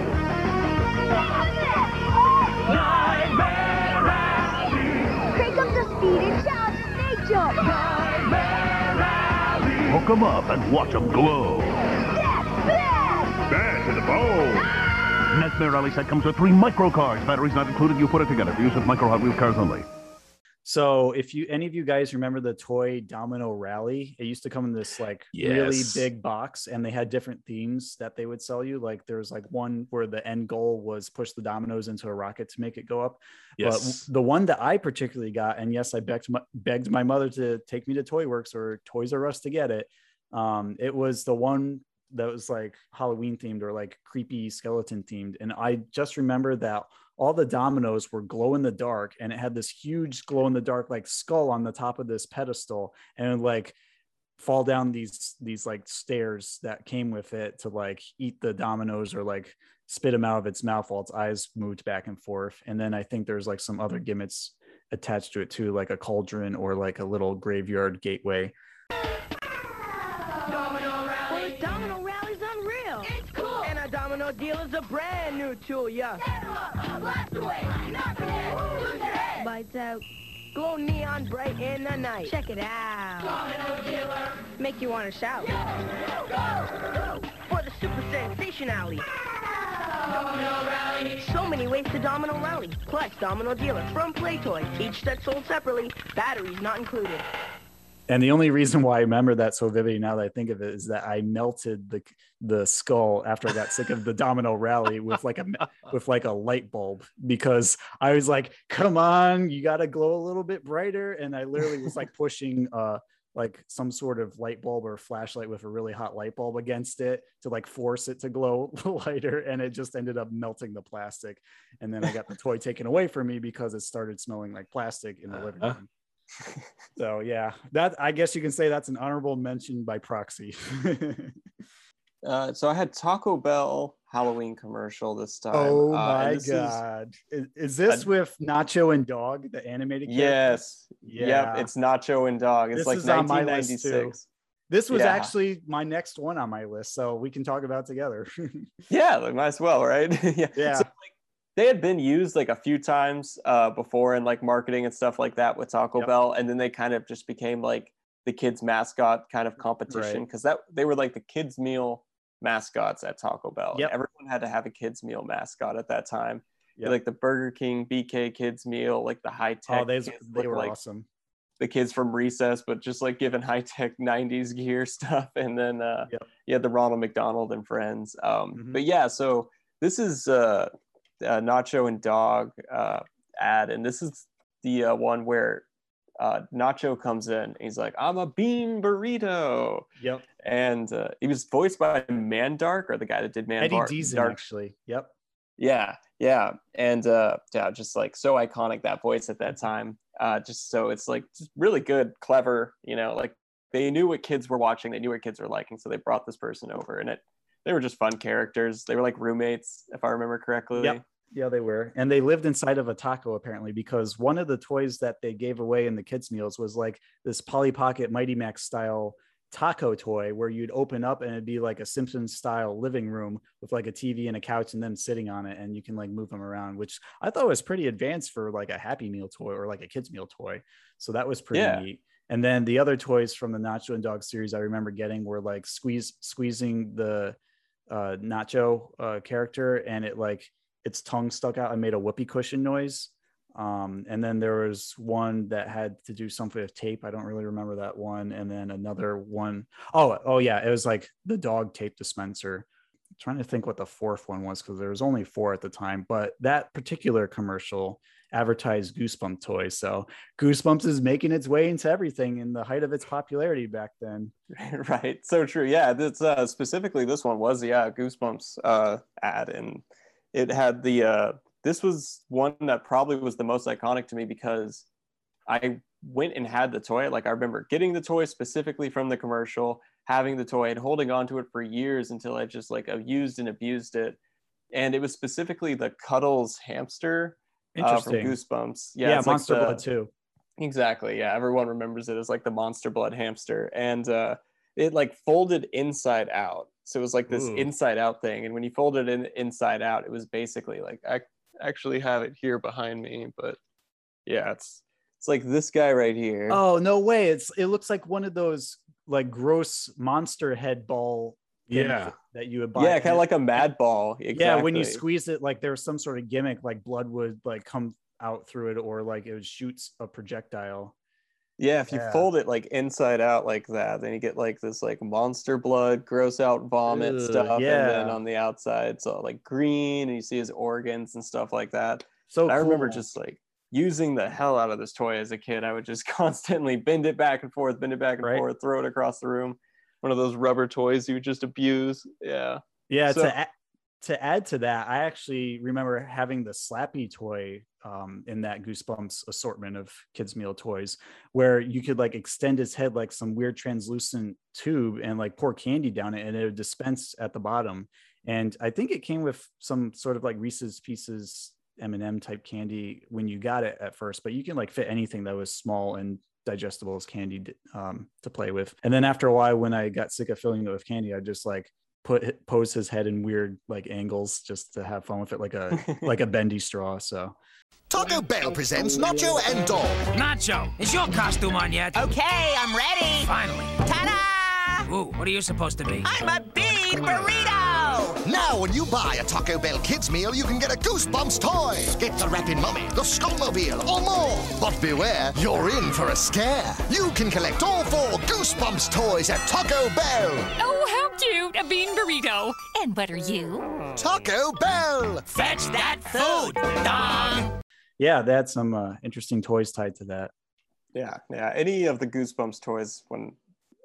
Nightmare Alley. Crank up the speed and shout, snake jump! Alley. Hook 'em up and watch 'em glow. Bad to the bone. Ah! Nightmare Rally set comes with three micro cars. Batteries not included. You put it together. For use with micro Hot Wheel cars only. So if you any of you guys remember the toy Domino Rally, it used to come in this like really big box and they had different themes that they would sell you. Like there was like one where the end goal was push the dominoes into a rocket to make it go up. Yes. But the one that I particularly got, and yes, I begged my, begged my mother to take me to Toy Works or Toys R Us to get it. Um, it was the one that was like Halloween themed or like creepy skeleton themed. And I just remember that all the dominoes were glow in the dark and it had this huge glow in the dark like skull on the top of this pedestal and like fall down these these like stairs that came with it to like eat the dominoes or like spit them out of its mouth while its eyes moved back and forth. And then i think there's like some other gimmicks attached to it too like a cauldron or like a little graveyard gateway a brand new tool, yeah. Blast away. Knock it in. Lose your head. Lights out. Glow neon bright in the night. Check it out. Domino dealer. Make you want to shout. For the super sensation alley. Domino Rally. So many ways to Domino Rally. Plus, Domino Dealer from Playtoy. Each set sold separately. Batteries not included. And the only reason why I remember that so vividly now that I think of it is that I melted the the skull after I got sick of the domino rally with like a with like a light bulb because I was like, come on, you gotta glow a little bit brighter. And I literally was like pushing uh like some sort of light bulb or flashlight with a really hot light bulb against it to like force it to glow lighter and it just ended up melting the plastic and then i got the toy taken away from me because it started smelling like plastic in the living Uh-huh. room so yeah, that I guess you can say that's an honorable mention by proxy. Uh, so I had Taco Bell Halloween commercial this time. oh Uh, my is- god, is, is this a- with Nacho and Dog, the animated? character? yes. Yeah. Yep. It's Nacho and Dog. It's This like my list, 1996. This was Yeah. actually my next one on my list, so we can talk about it together. Yeah, like might as well, right? yeah. Yeah. So, like, they had been used like a few times uh, before in like marketing and stuff like that with Taco Yep. Bell, and then they kind of just became like the kids mascot kind of competition Right. because that they were like the kids meal mascots at Taco Bell. Yep. Everyone had to have a kids meal mascot at that time. Yep. Like the Burger King BK kids meal, like the high tech. oh, they they were like awesome. the kids from recess, but just like given high tech 90s gear stuff. And then uh, Yep. you had the Ronald McDonald and friends. Um, Mhm. But yeah, so this is uh, uh, Nacho and Dog uh, ad. And this is the uh, one where uh, Nacho comes in. And he's like, I'm a bean burrito. Yep. And uh, he was voiced by Mandark, or the guy that did Eddie Mandark. Deezen, Dark actually. Yep. yeah, yeah, and uh, yeah, just like so iconic that voice at that time. Uh, just so it's like just really good, clever. You know, like they knew what kids were watching, they knew what kids were liking, so they brought this person over, and it they were just fun characters. They were like roommates, if I remember correctly. Yep. Yeah, they were. And they lived inside of a taco apparently because one of the toys that they gave away in the kids' meals was like this Polly Pocket Mighty Max style taco toy where you'd open up and it'd be like a Simpsons style living room with like a TV and a couch and them sitting on it and you can like move them around, which I thought was pretty advanced for like a Happy Meal toy or like a kids' meal toy. So that was pretty Yeah. neat. And then the other toys from the Nacho and Dog series I remember getting were like squeeze squeezing the uh, Nacho uh, character and it like its tongue stuck out and made a whoopee cushion noise. Um, and then there was one that had to do something with tape. I don't really remember that one. And then another one, oh, oh yeah, it was like the dog tape dispenser. trying to think what the fourth one was because there was only four at the time. But that particular commercial advertised Goosebump toys. So Goosebumps is making its way into everything in the height of its popularity back then. right. So true. Yeah. This uh, specifically, this one was yeah Goosebumps uh, ad, and it had the. Uh, this was one that probably was the most iconic to me because I went and had the toy. Like I remember getting the toy specifically from the commercial, having the toy and holding on to it for years until I just like used and abused it. And it was specifically the Cuddles hamster uh, from Goosebumps. Yeah, it's like Monster the- Blood too. Exactly. Yeah, everyone remembers it as like the monster blood hamster, and uh, it like folded inside out. So it was like this Ooh. inside out thing, and when you folded it in inside out, it was basically like I actually have it here behind me, but yeah, it's it's like this guy right here. Oh no way! It's it looks like one of those like gross monster head ball Yeah. that you would buy. Yeah, kind of like a mad ball. Yeah, when you squeeze it, like there was some sort of gimmick, like blood would like come out through it, or like it would shoot a projectile. Yeah, if you Yeah. fold it like inside out like that, then you get like this like monster blood, gross out vomit Ugh, stuff. And then on the outside, it's all like green and you see his organs and stuff like that. So I remember just like using the hell out of this toy as a kid. I would just constantly bend it back and forth, bend it back and Right. forth, throw it across the room. One of those rubber toys you would just abuse. Yeah. Yeah, So- to a- to add to that, I actually remember having the Slappy toy um, in that Goosebumps assortment of kids' meal toys, where you could like extend his head like some weird translucent tube and like pour candy down it, and it would dispense at the bottom. And I think it came with some sort of like Reese's Pieces M&M type candy when you got it at first, but you can like fit anything that was small and digestible as candy um, to play with. And then after a while, when I got sick of filling it with candy, I just like put pose his head in weird like angles just to have fun with it, like a like a bendy straw. So Taco Bell presents Nacho and Dog. Nacho, is your costume on yet? Okay, I'm ready. Finally. Ta-da! Ooh, what are you supposed to be? I'm a bean burrito! Now, when you buy a Taco Bell kids meal, you can get a Goosebumps toy. Get the Rapping Mummy, the Skullmobile, or more. But beware, you're in for a scare. You can collect all four Goosebumps toys at Taco Bell. Oh, how cute! A bean burrito. And what are you? Taco Bell. Fetch that food, dog! yeah, they had some uh, interesting toys tied to that. Yeah, yeah. Any of the Goosebumps toys when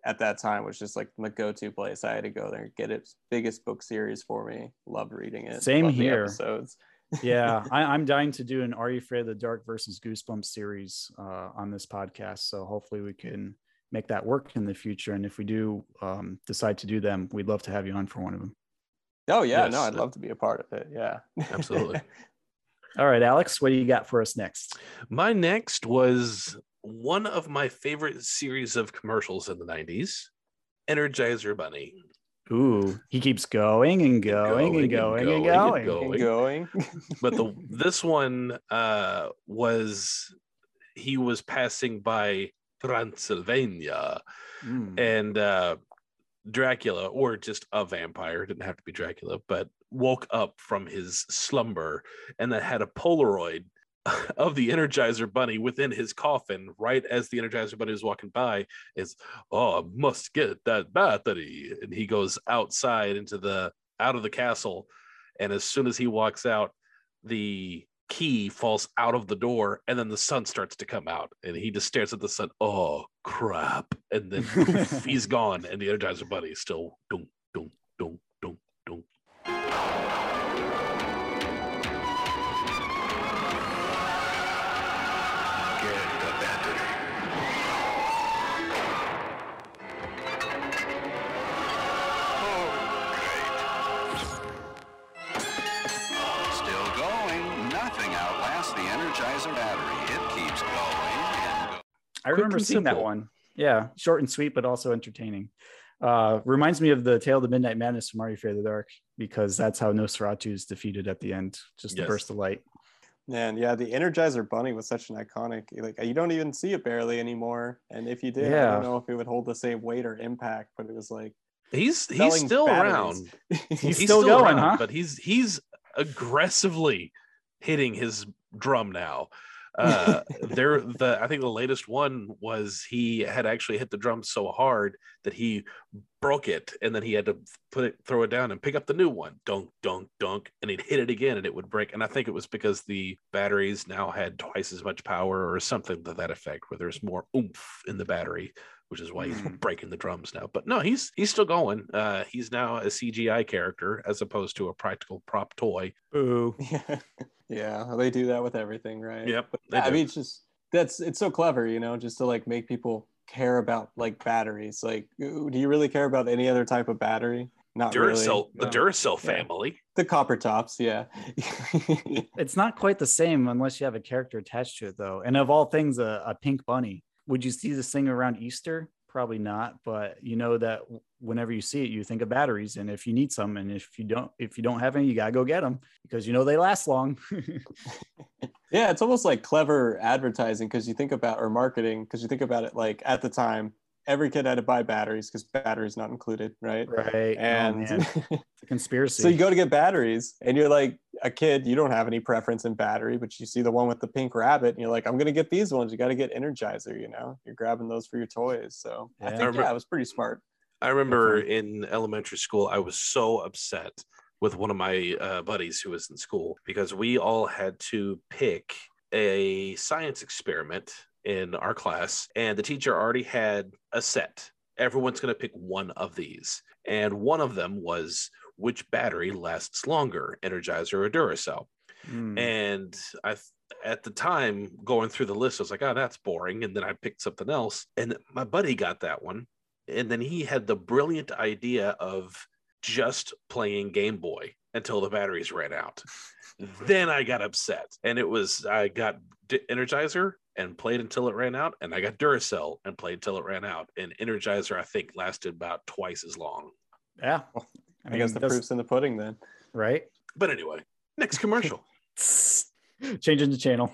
at that time was just like the go-to place. I had to go there and get its Biggest book series for me. Loved reading it. Same Loved here. episodes. yeah, I, I'm dying to do an Are You Afraid of the Dark versus Goosebumps series uh, on this podcast. So hopefully we can make that work in the future. And if we do um, decide to do them, we'd love to have you on for one of them. Oh yeah, Yes. no, I'd love to be a part of it. Yeah. Absolutely. All right, Alex, what do you got for us next? My next was one of my favorite series of commercials in the 90s Energizer Bunny. Ooh, he keeps going and going and going and going. And going. but the this one uh was he was passing by Transylvania Mm. and uh Dracula or just a vampire didn't have to be Dracula but woke up from his slumber and then had a polaroid of the energizer bunny within his coffin right as the energizer bunny was walking by is oh I must get that battery and he goes outside into the out of the castle and as soon as he walks out the key falls out of the door and then the sun starts to come out and he just stares at the sun oh crap and then poof, he's gone and the energizer bunny is still dunk I remember and seeing that one. Yeah, short and sweet, but also entertaining. Uh, reminds me of the Tale of the Midnight Madness from Are You Afraid of the Dark because that's how Nosferatu is defeated at the end, just a Yes. burst of light. Man, yeah, the Energizer Bunny was such an iconic. Like you don't even see it barely anymore, and if you did, I don't know if it would hold the same weight or impact. But it was like he's he's still batteries. around He's still going, huh? but he's he's aggressively hitting his drum now uh there the i think the latest one was he had actually hit the drum so hard that he broke it and then he had to put it throw it down and pick up the new one. Dunk dunk dunk and he'd hit it again and it would break. And i think it was because the batteries now had twice as much power or something to that effect where there's more oomph in the battery which is why he's breaking the drums now but no he's he's still going uh he's now a cgi character as opposed to a practical prop toy Ooh. yeah, yeah, they do that with everything, right? Yep, But yeah, I do. mean, it's just that's it's so clever, you know, just to like make people care about like batteries. Like, do you really care about any other type of battery? Not duracell really. the no. duracell Yeah. family The copper tops, yeah. It's not quite the same unless you have a character attached to it, though. And of all things, a, a pink bunny. Would you see this thing around Easter? Probably not, but you know that whenever you see it, you think of batteries, and if you need some, and if you don't, if you don't have any, you gotta go get them because you know they last long. Yeah, it's almost like clever advertising because you think about or marketing because you think about it like at the time every kid had to buy batteries because batteries not included, right? Right. Oh, And man. It's a conspiracy. so you go to get batteries, and you're like a kid, you don't have any preference in battery, but you see the one with the pink rabbit, and you're like, I'm gonna get these ones. You got to get Energizer. You know, you're grabbing those for your toys. So I Yeah. think yeah, it was pretty smart. I remember in elementary school, I was so upset with one of my uh, buddies who was in school because we all had to pick a science experiment in our class, and the teacher already had a set. Everyone's going to pick one of these. And one of them was which battery lasts longer, Energizer or Duracell. Hmm. And I, at the time, going through the list, I was like, oh, that's boring. And then I picked something else. And my buddy got that one. And then he had the brilliant idea of just playing Game Boy until the batteries ran out. then I got upset. And it was, I got D- Energizer and played until it ran out. And I got Duracell and played until it ran out. And Energizer, I think, lasted about twice as long. Yeah. I, guess the that's- proof's in the pudding then. Right. But anyway, next commercial. Changing the channel.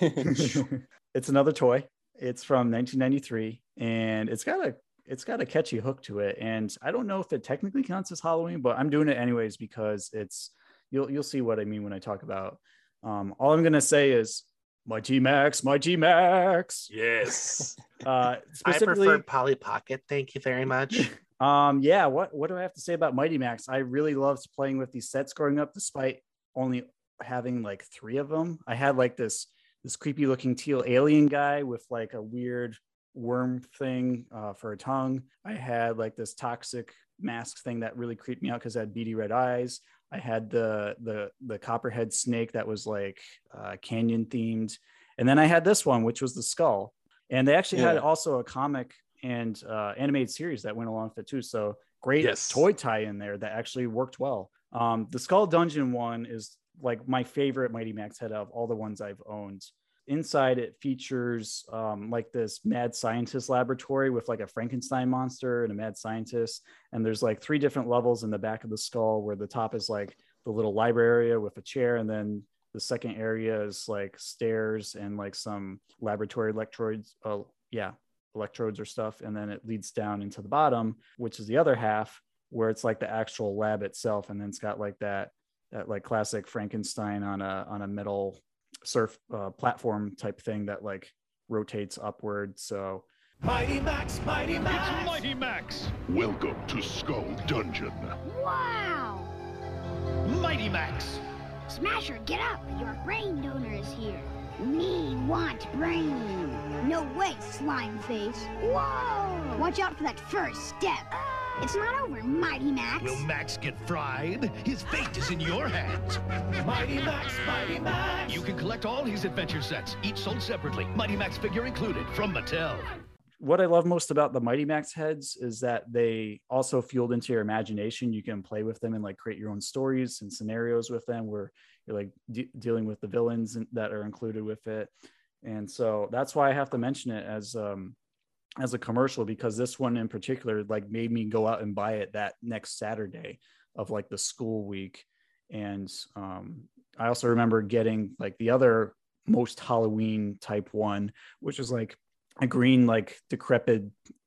it's another toy. It's from 1993, and it's got a it's got a catchy hook to it. And I don't know if it technically counts as Halloween, but I'm doing it anyways because it's you'll you'll see what I mean when I talk about. Um, all I'm gonna say is Mighty Max, Mighty Max. Yes. Uh, specifically, Polly Pocket. Thank you very much. um, yeah. What what do I have to say about Mighty Max? I really loved playing with these sets growing up, despite only having like three of them. I had like this this creepy looking teal alien guy with like a weird worm thing uh, for a tongue. I had like this toxic mask thing that really creeped me out because I had beady red eyes. I had the the the copperhead snake that was like uh, canyon themed, and then I had this one which was the skull. And they actually had also a comic and uh, animated series that went along with it too. So great Yes. toy tie in there that actually worked well. Um, the Skull Dungeon one is like my favorite Mighty Max head of all the ones I've owned. Inside it features um, like this mad scientist laboratory with like a Frankenstein monster and a mad scientist. And there's like three different levels in the back of the skull where the top is like the little library area with a chair and then the second area is like stairs and like some laboratory electrodes uh, yeah electrodes or stuff and then it leads down into the bottom which is the other half where it's like the actual lab itself and then it's got like that that like classic frankenstein on a on a metal surf uh, platform type thing that like rotates upward so Mighty Max, Mighty Max. It's Mighty Max. Welcome to Skull Dungeon. Wow! Mighty Max. Smasher, get up! Your brain donor is here. Me want brain. No way, slime face. Whoa! Watch out for that first step. It's not over, Mighty Max. Will Max get fried? His fate is in your hands. Mighty Max, Mighty Max. You can collect all his adventure sets, each sold separately. Mighty Max figure included from Mattel. what I love most about the Mighty Max heads is that they also fueled into your imagination. You can play with them and like create your own stories and scenarios with them where you're like de- dealing with the villains that are included with it. And so that's why I have to mention it as um as a commercial because this one in particular like made me go out and buy it that next Saturday of like the school week. And um I also remember getting like the other most Halloween type one, which is like a green like decrepit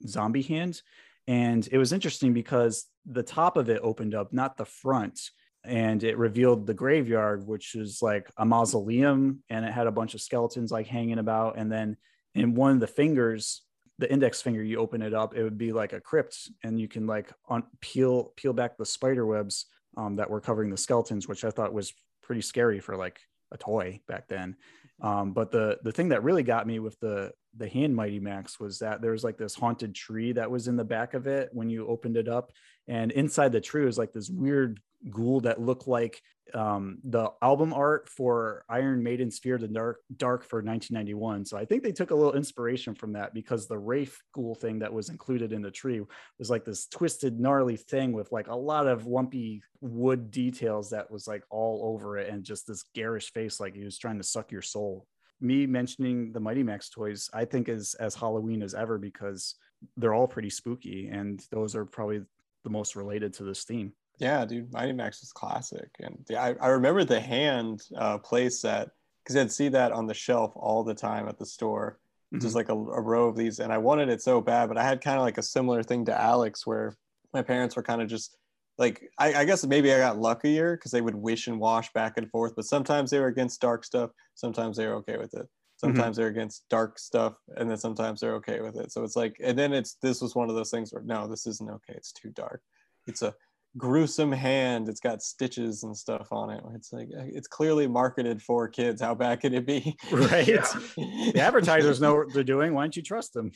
zombie hand. And it was interesting because the top of it opened up not the front. And it revealed the graveyard which is like a mausoleum and it had a bunch of skeletons like hanging about. And then in one of the fingers the index finger you open it up it would be like a crypt and you can like peel peel back the spider webs um, that were covering the skeletons which i thought was pretty scary for like a toy back then. Um, but the the thing that really got me with the the hand Mighty Max was that there was like this haunted tree that was in the back of it when you opened it up, and inside the tree was like this weird ghoul that looked like um, the album art for Iron Maiden's Fear the Dark Dark for 1991. So I think they took a little inspiration from that because the Wraith ghoul thing that was included in the tree was like this twisted, gnarly thing with like a lot of lumpy wood details that was like all over it and just this garish face like he was trying to suck your soul me mentioning the Mighty Max toys, I think is as Halloween as ever because they're all pretty spooky, and those are probably the most related to this theme. Yeah, dude, Mighty Max was classic, and yeah, I, I remember the hand uh, play set because I'd see that on the shelf all the time at the store, just like a, a row of these, and I wanted it so bad, but I had kind of like a similar thing to Alex, where my parents were kind of just like I, I guess maybe I got luckier because they would wish and wash back and forth, but sometimes they were against dark stuff, sometimes they were okay with it. Sometimes they're against dark stuff, and then sometimes they're okay with it. So it's like, and then it's this was one of those things where no, this isn't okay. It's too dark. It's a gruesome hand. It's got stitches and stuff on it. It's like uh, it's clearly marketed for kids. How bad could it be? right the advertisers know what they're doing why don't you trust them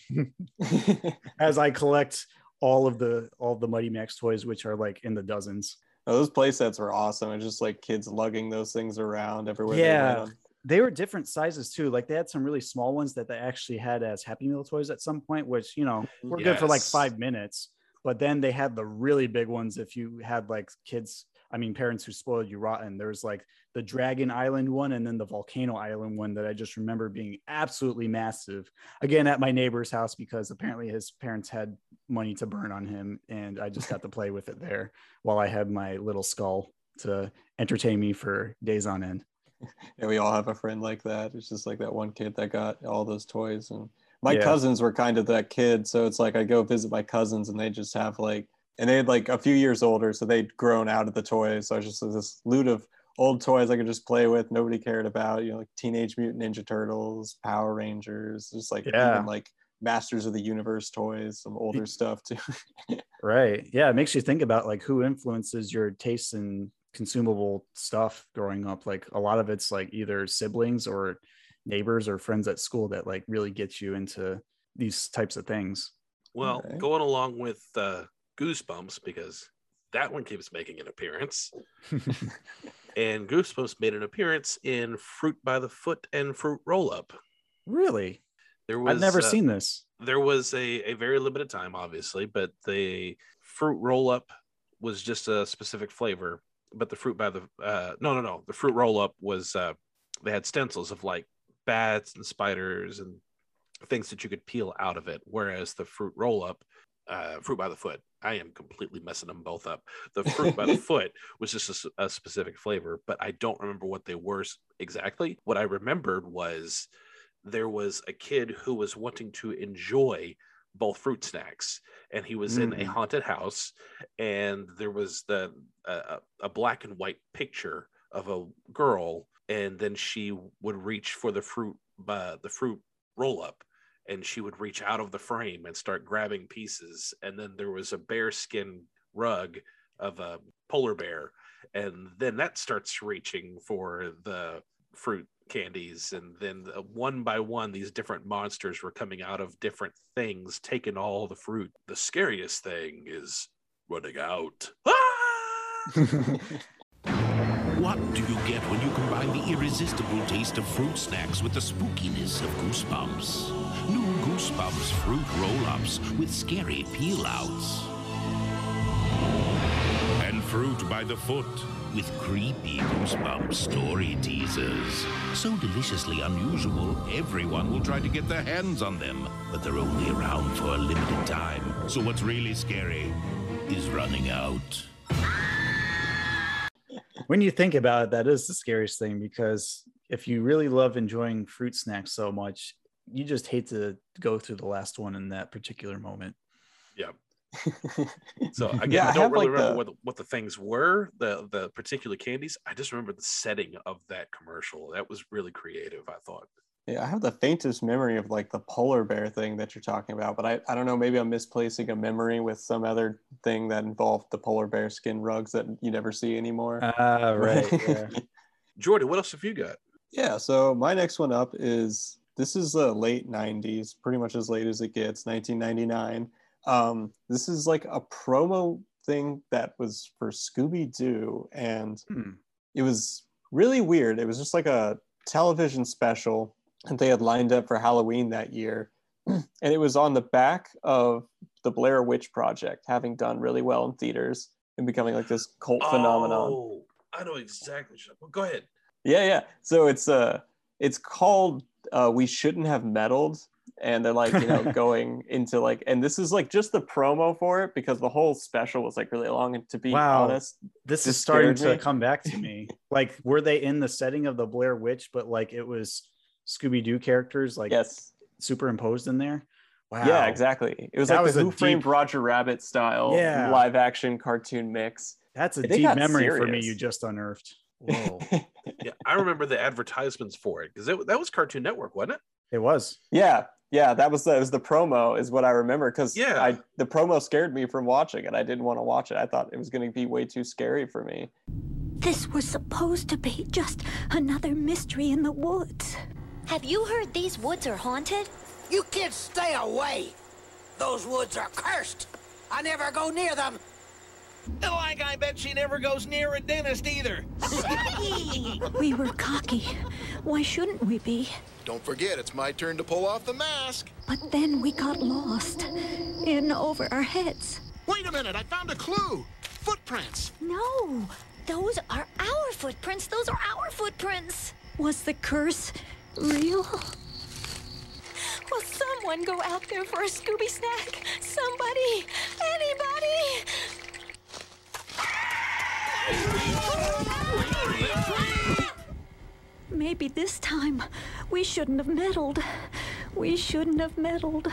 as i collect all of the all of the mighty max toys which are like in the dozens Oh, those play sets were awesome. It's just like kids lugging those things around everywhere. they yeah went. they were different sizes too like they had some really small ones that they actually had as happy meal toys at some point which you know were good for like five minutes but then they had the really big ones if you had like kids i mean parents who spoiled you rotten there was like the dragon island one and then the volcano island one that i just remember being absolutely massive again at my neighbor's house because apparently his parents had money to burn on him and i just got to play with it there while i had my little skull to entertain me for days on end Yeah, we all have a friend like that. It's just like that one kid that got all those toys. And my Yeah. cousins were kind of that kid. So it's like I go visit my cousins and they just have like, and they had like a few years older. So they'd grown out of the toys. So I was just this loot of old toys I could just play with. Nobody cared about, you know, like Teenage Mutant Ninja Turtles, Power Rangers, just like, Yeah. even like Masters of the Universe toys, some older stuff too. Right. Yeah. It makes you think about like who influences your tastes in consumable stuff growing up. Like a lot of it's like either siblings or neighbors or friends at school that like really get you into these types of things. Well, going along with uh, Goosebumps because that one keeps making an appearance, and Goosebumps made an appearance in Fruit by the Foot and Fruit Roll Up. Really? There was I've never uh, seen this. There was a, a very limited time, obviously, but the fruit roll up was just a specific flavor. But the fruit by the uh, no no no the fruit roll up was uh, they had stencils of like bats and spiders and things that you could peel out of it. Whereas the fruit roll up, uh, fruit by the foot, I am completely messing them both up. The fruit by the foot was just a specific flavor, but I don't remember what they were exactly. What I remembered was there was a kid who was wanting to enjoy both fruit snacks and he was in a Mm. haunted house and there was the uh, a black and white picture of a girl and then she would reach for the fruit uh, the fruit roll up and she would reach out of the frame and start grabbing pieces and then there was a bear skin rug of a polar bear and then that starts reaching for the fruit candies and then uh, one by one these different monsters were coming out of different things taking all the fruit. The scariest thing is running out What do you get when you combine the irresistible taste of fruit snacks with the spookiness of Goosebumps? New Goosebumps fruit roll-ups with scary peel-outs. And fruit by the foot with creepy Goosebumps story teasers. So deliciously unusual, everyone will try to get their hands on them, but they're only around for a limited time. So what's really scary is running out. When you think about it, that is the scariest thing because if you really love enjoying fruit snacks so much, you just hate to go through the last one in that particular moment. yeah. So again Yeah, i I don't have, really like, remember the- what, the, what the things were the the particular candies. I just remember the setting of that commercial. That was really creative i thought Yeah, I have the faintest memory of like the polar bear thing that you're talking about, but I, I don't know, maybe I'm misplacing a memory with some other thing that involved the polar bear skin rugs that you never see anymore. Ah, right. Yeah. jordan what else have you got Yeah, so my next one up is this is the late 90s, pretty much as late as it gets, 1999. Um, this is like a promo thing that was for Scooby Doo, and Hmm. it was really weird. It was just like a television special that they had lined up for Halloween that year. And it was on the back of the Blair Witch Project, having done really well in theaters and becoming like this cult phenomenon. oh i know exactly what you're- go ahead Yeah, yeah. So it's uh it's called uh We Shouldn't Have Meddled. And they're like, you know, going into like and this is like just the promo for it because the whole special was like really long. And to be Wow. honest, This is starting scared to come back to me. like, were they in the setting of the Blair Witch, but like it was Scooby Doo characters? Like, yes. superimposed in there. Wow. Yeah, exactly. It was That like was the a Who Framed deep- Roger Rabbit style Yeah. live action cartoon mix. That's a They deep got memory for me you just unearthed. Whoa. yeah, I remember the advertisements for it because that was Cartoon Network, wasn't it? It was. Yeah, yeah, that was the it was the promo is what I remember because Yeah. I the promo scared me from watching it. I didn't want to watch it. I thought it was going to be way too scary for me. This was supposed to be just another mystery in the woods. Have you heard these woods are haunted? You kids stay away. Those woods are cursed. I never go near them. Like I bet she never goes near a dentist either. We were cocky. Why shouldn't we be? Don't forget, it's my turn to pull off the mask. But then we got lost. In over our heads. Wait a minute, I found a clue. Footprints. No, those are our footprints. Those are our footprints. Was the curse real? Will someone go out there for a Scooby snack? Somebody! Anybody! Maybe this time we shouldn't have meddled. We shouldn't have meddled.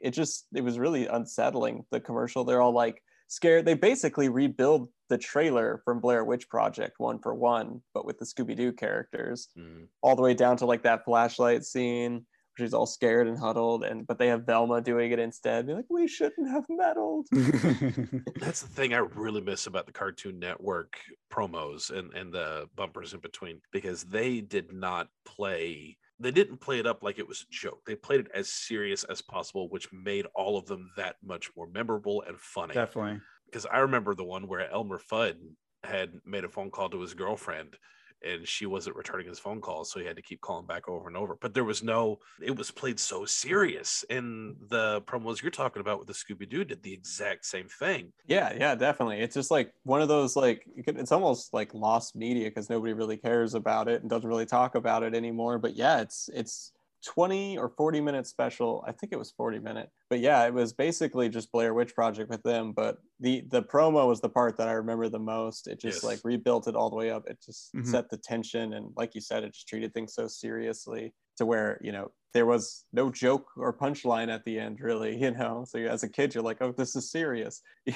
It just it was really unsettling. The commercial, they're all like scared. They basically rebuild the trailer from Blair Witch Project one for one, but with the Scooby Doo characters, mm-hmm. all the way down to like that flashlight scene. She's all scared and huddled, and but they have Velma doing it instead. Be like, we shouldn't have meddled. That's the thing I really miss about the Cartoon Network promos and, and the bumpers in between because they did not play they didn't play it up like it was a joke. They played it as serious as possible, which made all of them that much more memorable and funny. Definitely. Because I remember the one where Elmer Fudd had made a phone call to his girlfriend and she wasn't returning his phone calls, so he had to keep calling back over and over. But there was no, it was played so serious. And the promos you're talking about with the Scooby Doo did the exact same thing. Yeah, yeah, definitely. It's just like one of those like it's almost like lost media because nobody really cares about it and doesn't really talk about it anymore. But yeah, it's it's 20 or 40 minute special. I think it was 40 minute. But yeah, it was basically just Blair Witch Project with them. But the the promo was the part that I remember the most. It just Yes. like rebuilt it all the way up. It just Mhm. set the tension and like you said, it just treated things so seriously to where, you know, there was no joke or punchline at the end, really, you know. So as a kid, you're like, oh, this is serious.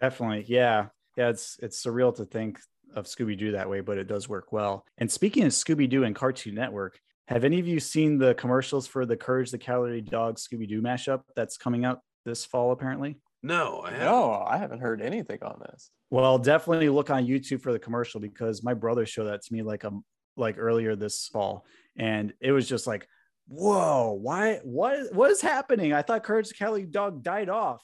Definitely. Yeah. Yeah. It's it's surreal to think of Scooby Doo that way, but it does work well. And speaking of Scooby Doo and Cartoon Network, have any of you seen the commercials for the Courage the Cowardly Dog Scooby Doo mashup that's coming out this fall, apparently? No, I haven't. no, I haven't heard anything on this. Well, definitely look on YouTube for the commercial because my brother showed that to me like um like earlier this fall, and it was just like, whoa, why what what is happening? I thought Courage the Cowardly Dog died off,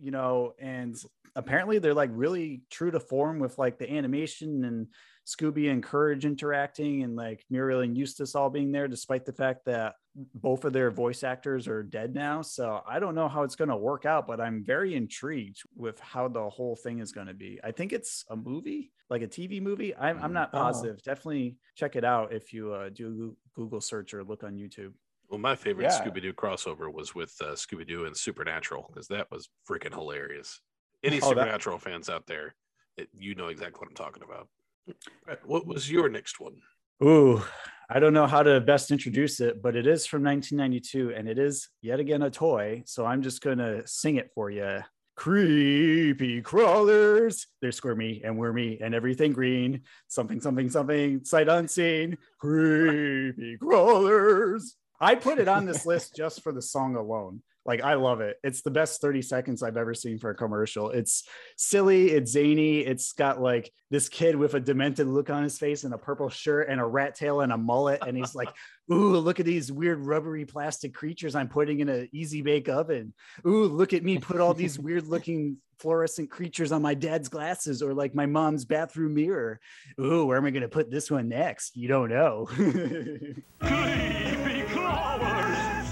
you know, and apparently they're like really true to form with like the animation and Scooby and Courage interacting and like Muriel and Eustace all being there, despite the fact that both of their voice actors are dead now. So I don't know how it's going to work out, but I'm very intrigued with how the whole thing is going to be. I think it's a movie, like a TV movie. I'm, I'm not Oh. positive. Definitely check it out if you uh, do a Google search or look on YouTube. Well, my favorite Yeah. Scooby Doo crossover was with uh, Scooby Doo and Supernatural because that was freaking hilarious. Any Oh, that- Supernatural fans out there, it, you know exactly what I'm talking about. Brett, what was your next one? Ooh, I don't know how to best introduce it, but it is from 1992 and it is yet again a toy. So I'm just going to sing it for you. Creepy crawlers. They're squirmy and wormy and everything green. Something, something, something, sight unseen. Creepy crawlers. I put it on this list just for the song alone. Like, I love it. It's the best 30 seconds I've ever seen for a commercial. It's silly, it's zany. It's got like this kid with a demented look on his face and a purple shirt and a rat tail and a mullet. And he's like, Ooh, look at these weird rubbery plastic creatures I'm putting in an easy bake oven. Ooh, look at me put all these weird looking fluorescent creatures on my dad's glasses or like my mom's bathroom mirror. Ooh, where am I going to put this one next? You don't know.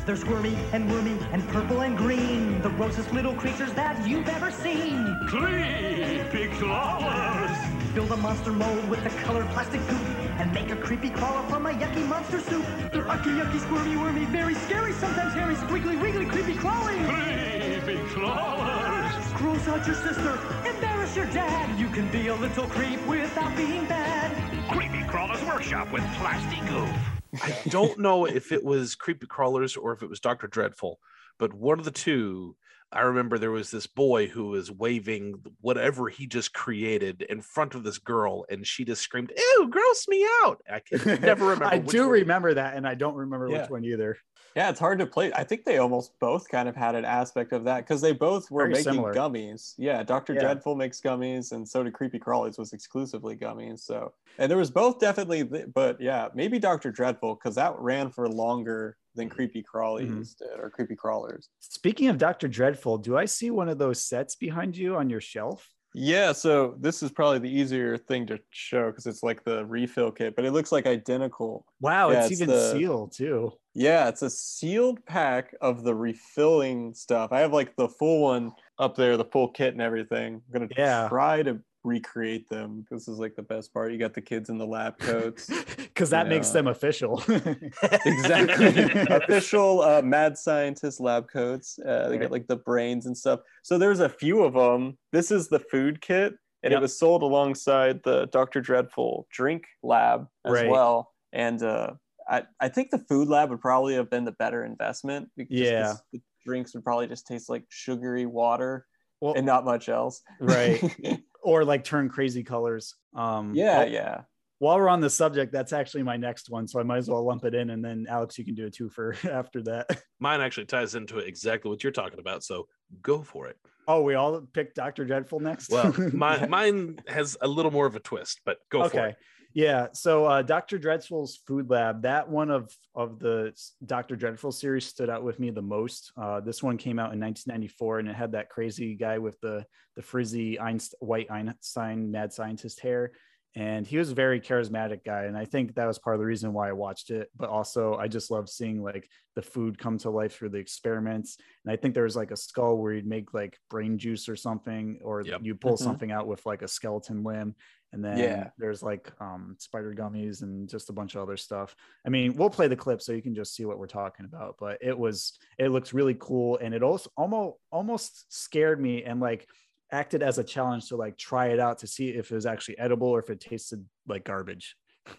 They're squirmy and wormy and purple and green. The grossest little creatures that you've ever seen. Creepy crawlers. Build a monster mold with the colored plastic goop and make a creepy crawler from a yucky monster soup. They're ucky, yucky, squirmy, wormy, very scary, sometimes hairy, squiggly, wiggly, creepy crawling. Creepy crawlers. Gross out your sister, embarrass your dad. You can be a little creep without being bad. Creepy Crawlers Workshop with Plastic Goop. I don't know if it was Creepy Crawlers or if it was Dr. Dreadful, but one of the two. I remember there was this boy who was waving whatever he just created in front of this girl, and she just screamed, Ew, gross me out. I can never remember. I do remember that, and I don't remember Yeah. which one either. Yeah, it's hard to play. I think they almost both kind of had an aspect of that because they both were Very making similar. gummies. Yeah, Dr. Yeah. Dreadful makes gummies, and so did Creepy Crawlies was exclusively gummies. So, and there was both definitely, but yeah, maybe Dr. Dreadful because that ran for longer than Creepy Crawlies Mm-hmm. did or Creepy Crawlers. Speaking of Dr. Dreadful, do I see one of those sets behind you on your shelf? Yeah, so this is probably the easier thing to show because it's like the refill kit, but it looks like identical. Wow, Yeah, it's, even the- sealed too. Yeah, it's a sealed pack of the refilling stuff. I have like the full one up there, the full kit and everything. I'm gonna Yeah. try to recreate them. This is like the best part. You got the kids in the lab coats. Because that you makes know. them official. exactly official uh, mad scientist lab coats. Uh, they Right. get like the brains and stuff. So there's a few of them. This is the food kit, and Yep. it was sold alongside the Dr. Dreadful drink lab as Right. well. And uh, I, I think the food lab would probably have been the better investment. because Yeah. the drinks would probably just taste like sugary water Well- and not much else. right. or like turn crazy colors. Um, yeah, well, yeah. While we're on the subject, that's actually my next one, so I might as well lump it in, and then Alex, you can do a two for after that. Mine actually ties into exactly what you're talking about. So go for it. Oh, we all picked Doctor Dreadful next. Well, my, mine has a little more of a twist, but go for okay. it. Yeah. So uh, Dr. Dreadful's Food Lab, that one of of the Dr. Dreadful series stood out with me the most. Uh, this one came out in 1994, and it had that crazy guy with the the frizzy white Einstein mad scientist hair, and he was a very charismatic guy. And I think that was part of the reason why I watched it. But also, I just love seeing like the food come to life through the experiments. And I think there was like a skull where you'd make like brain juice or something, or you pull Mhm. something out with like a skeleton limb and then Yeah. there's like um spider gummies and just a bunch of other stuff. I mean we'll play the clip so you can just see what we're talking about but it was it looks really cool. And it also almost almost scared me and like acted as a challenge to like try it out to see if it was actually edible or if it tasted like garbage.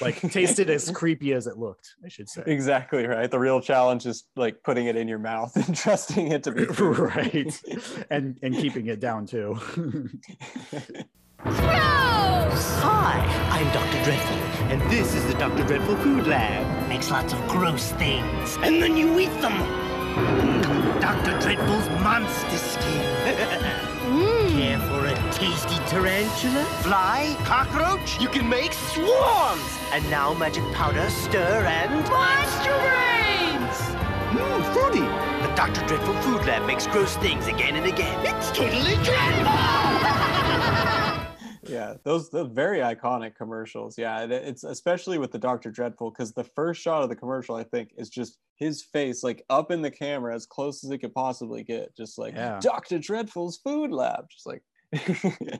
Like tasted as creepy as it looked i should say. Exactly right. The real challenge is like putting it in your mouth and trusting it to be right. and and keeping it down too Hi, I'm Dr. Dreadful, and this is the Dr. Dreadful Food Lab. Makes lots of gross things, and then you eat them. Mm, Dr. Dreadful's monster skin. Care for a tasty tarantula? Fly? Cockroach? You can make swarms! And now magic powder, stir, and... Monster brains! Mmm, fruity! The Dr. Dreadful Food Lab makes gross things again and again. It's totally dreadful! Yeah, those the very iconic commercials. Yeah, it- it's especially with the Doctor Dreadful because the first shot of the commercial, I think, is just his face like up in the camera as close as it could possibly get, just like Yeah. Doctor Dreadful's food lab, just like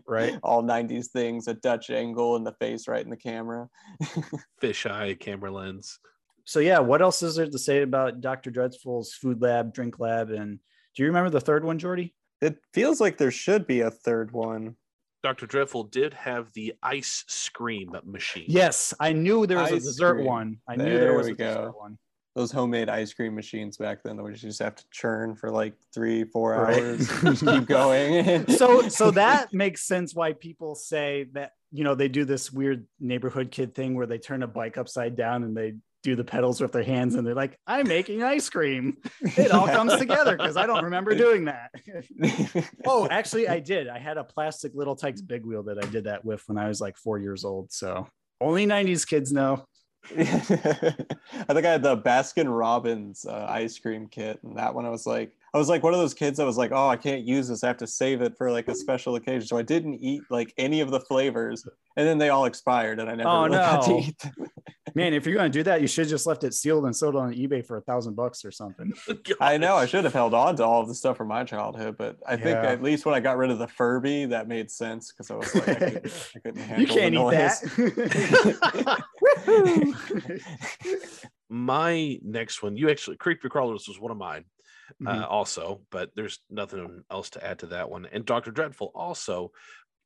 right, all '90s things, a Dutch angle in the face right in the camera. Fisheye camera lens. so yeah what else is there to say about dr dreadful's food lab drink lab and do you remember the third one jordy It feels like there should be a third one. Dr. Dreadful did have the ice scream machine. yes i knew there was a dessert cream. one i knew there was we a dessert go. one Those homemade ice cream machines back then that we just have to churn for like three, four Right. hours, just keep going. so so that makes sense why people say that you know they do this weird neighborhood kid thing where they turn a bike upside down and they do the pedals with their hands and they're like i'm making ice cream. It all comes together because i don't remember doing that. Oh actually i did. I had a plastic little tykes big wheel that i did that with when i was like four years old so only 90s kids know. I think I had the Baskin Robbins uh, ice cream kit, and that one I was like, I was like one of those kids that was like, oh, I can't use this. I have to save it for like a special occasion. So I didn't eat like any of the flavors, and then they all expired, and I never Oh, really got to no. eat man if you're gonna do that you should just left it sealed and sold on ebay for a thousand bucks or something oh, I know I should have held on to all of the stuff from my childhood, but I think at least when I got rid of the Furby, that made sense because I was like, I couldn't, I couldn't handle you can't the eat noise. that My next one, you actually, Creepy Crawlers was one of mine uh, Mhm. also, but there's nothing else to add to that one. And Dr. Dreadful also,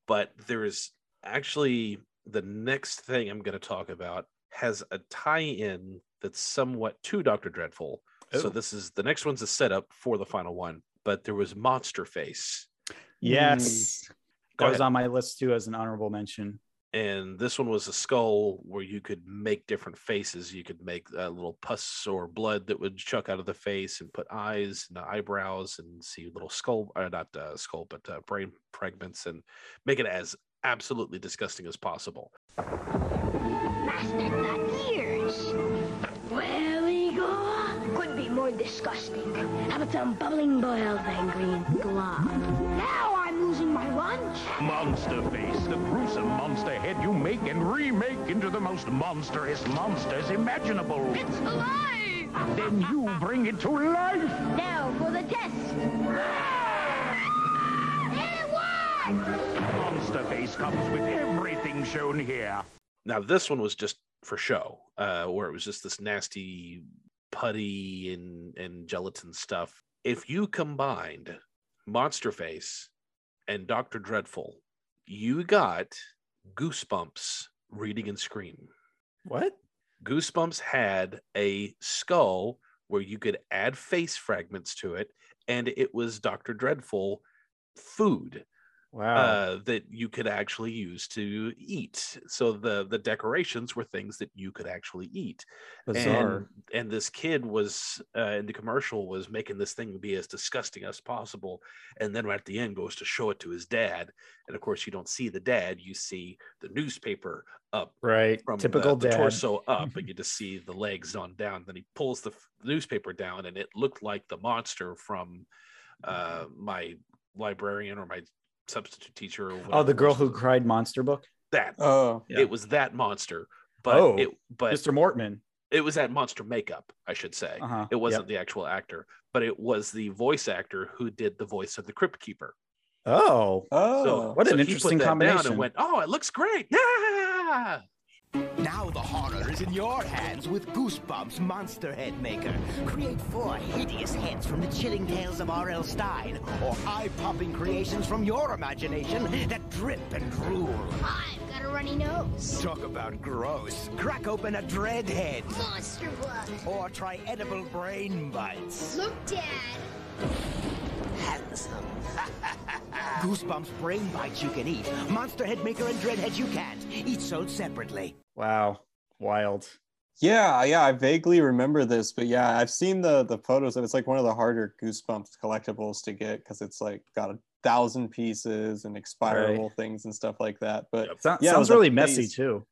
but there is actually the next thing I'm going to talk about has a tie-in that's somewhat to Doctor Dreadful. So Oh. this is the next one's a setup for the final one. But there was Monster Face, Yes. Go That was on my list too as an honorable mention. And this one was a skull where you could make different faces. You could make a little pus or blood that would chuck out of the face, and put eyes and eyebrows, and see little skull, uh, not uh, skull, but uh, brain fragments, and make it as absolutely disgusting as possible. Well, Igor, could be more disgusting. How about some bubbling angry and glum? Now I'm losing my lunch. Monster Face, the gruesome monster head you make and remake into the most monstrous monsters imaginable. It's alive! Then you bring it to life. Now for the test. It worked! Monster Face comes with everything shown here. Now this one was just for show, uh, where it was just this nasty putty and and gelatin stuff. If you combined Monster Face and Doctor Dreadful, you got Goosebumps reading and scream. What? Goosebumps had a skull where you could add face fragments to it, and it was Doctor Dreadful food Wow. uh, that you could actually use to eat. So the the decorations were things that you could actually eat. Bizarre. And, and this kid was uh, in the commercial was making this thing be as disgusting as possible, and then right at the end goes to show it to his dad, and of course you don't see the dad, you see the newspaper up right. from Typical the, the torso up, and you just see the legs on down. Then he pulls the newspaper down, and it looked like the monster from uh, my librarian or my substitute teacher. Or Oh, the girl who cried monster book. that Oh, it was that monster, but Oh, it but Mr. Mortman. it was that monster makeup, I should say. Uh-huh, It wasn't yep. the actual actor, but it was the voice actor who did the voice of the Crypt Keeper. Oh. Oh, so, What an interesting combination. And went, oh, it looks great. Yeah. Now the horror is in your hands with Goosebumps Monster Head Maker. Create four hideous heads from the chilling tales of R.L. Stine, or eye-popping creations from your imagination that drip and drool. I've got a runny nose. Talk about gross. Crack open a dread head, Monster blood. or try edible brain bites. Look, Dad. Handsome. Goosebumps brain bites you can eat. Monster Head Maker and Dread Heads you can't. Each sold separately. Wow. Wild. Yeah, yeah, I vaguely remember this, but yeah, I've seen the the photos, and it's like one of the harder Goosebumps collectibles to get because it's like got a thousand pieces and expirable things and stuff like that. But So- yeah, it sounds was a really messy face- too.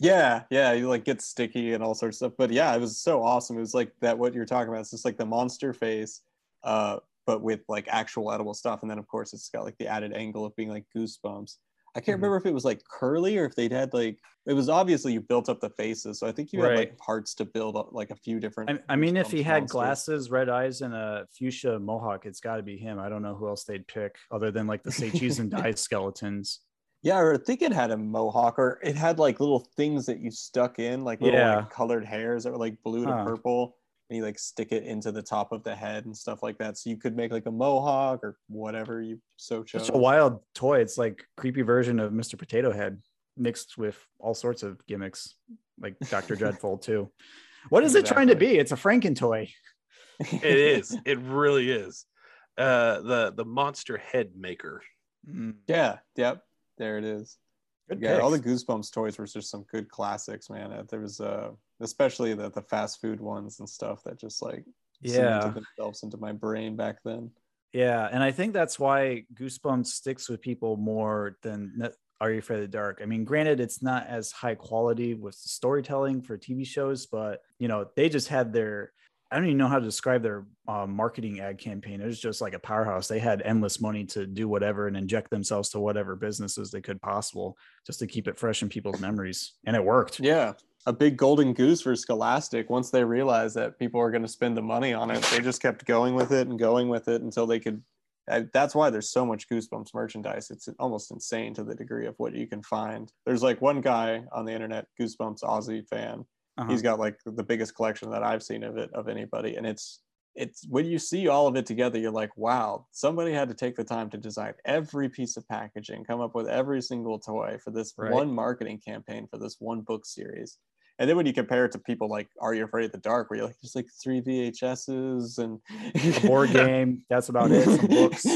Yeah, yeah, you like get sticky and all sorts of stuff. But yeah, it was so awesome. It was like that what you're talking about. It's just like the monster face, uh, but with like actual edible stuff. And then of course it's got like the added angle of being like goosebumps. I can't Mhm. remember if it was like curly or if they'd had like it was obviously you built up the faces. So I think you had like parts to build up like a few different I, I mean, if he had glasses, red eyes, and a fuchsia mohawk, it's got to be him. I don't know who else they'd pick other than like the cheese and die skeletons. Yeah, or I think it had a mohawk, or it had like little things that you stuck in, like little Yeah. like, colored hairs that were like blue to Huh. purple, and you like stick it into the top of the head and stuff like that. So you could make like a mohawk or whatever you so chose. Such a wild toy. It's like creepy version of Mr. Potato Head mixed with all sorts of gimmicks, like Dr. Dreadful too. What is it trying to be? It's a Franken toy. it is. It really is. Uh, the the monster head maker. Yeah, yep, there it is. Good yeah, all the. Goosebumps toys were just some good classics, man. Uh, There was uh, especially the the fast food ones and stuff that just like Yeah. themselves into my brain back then. Yeah, and I think that's why Goosebumps sticks with people more than Are You Afraid of the Dark. I mean, granted, it's not as high quality with the storytelling for TV shows, but you know, they just had their I don't even know how to describe their uh, marketing ad campaign. It was just like a powerhouse. They had endless money to do whatever and inject themselves to whatever businesses they could possible just to keep it fresh in people's memories, and it worked. Yeah, a big golden goose for Scholastic. Once they realized that people were going to spend the money on it, they just kept going with it and going with it until they could. That's why there's so much Goosebumps merchandise. It's almost insane to the degree of what you can find. There's like one guy on the internet, Goosebumps Aussie fan. Uh-huh. He's got like the biggest collection that I've seen of it of anybody, and it's it's when you see all of it together, you're like, wow, somebody had to take the time to design every piece of packaging, come up with every single toy for this Right. one marketing campaign for this one book series. And then when you compare it to people like Are You Afraid of the Dark, where you're like, there's like three VHSs and A board game. That's about it. Some books.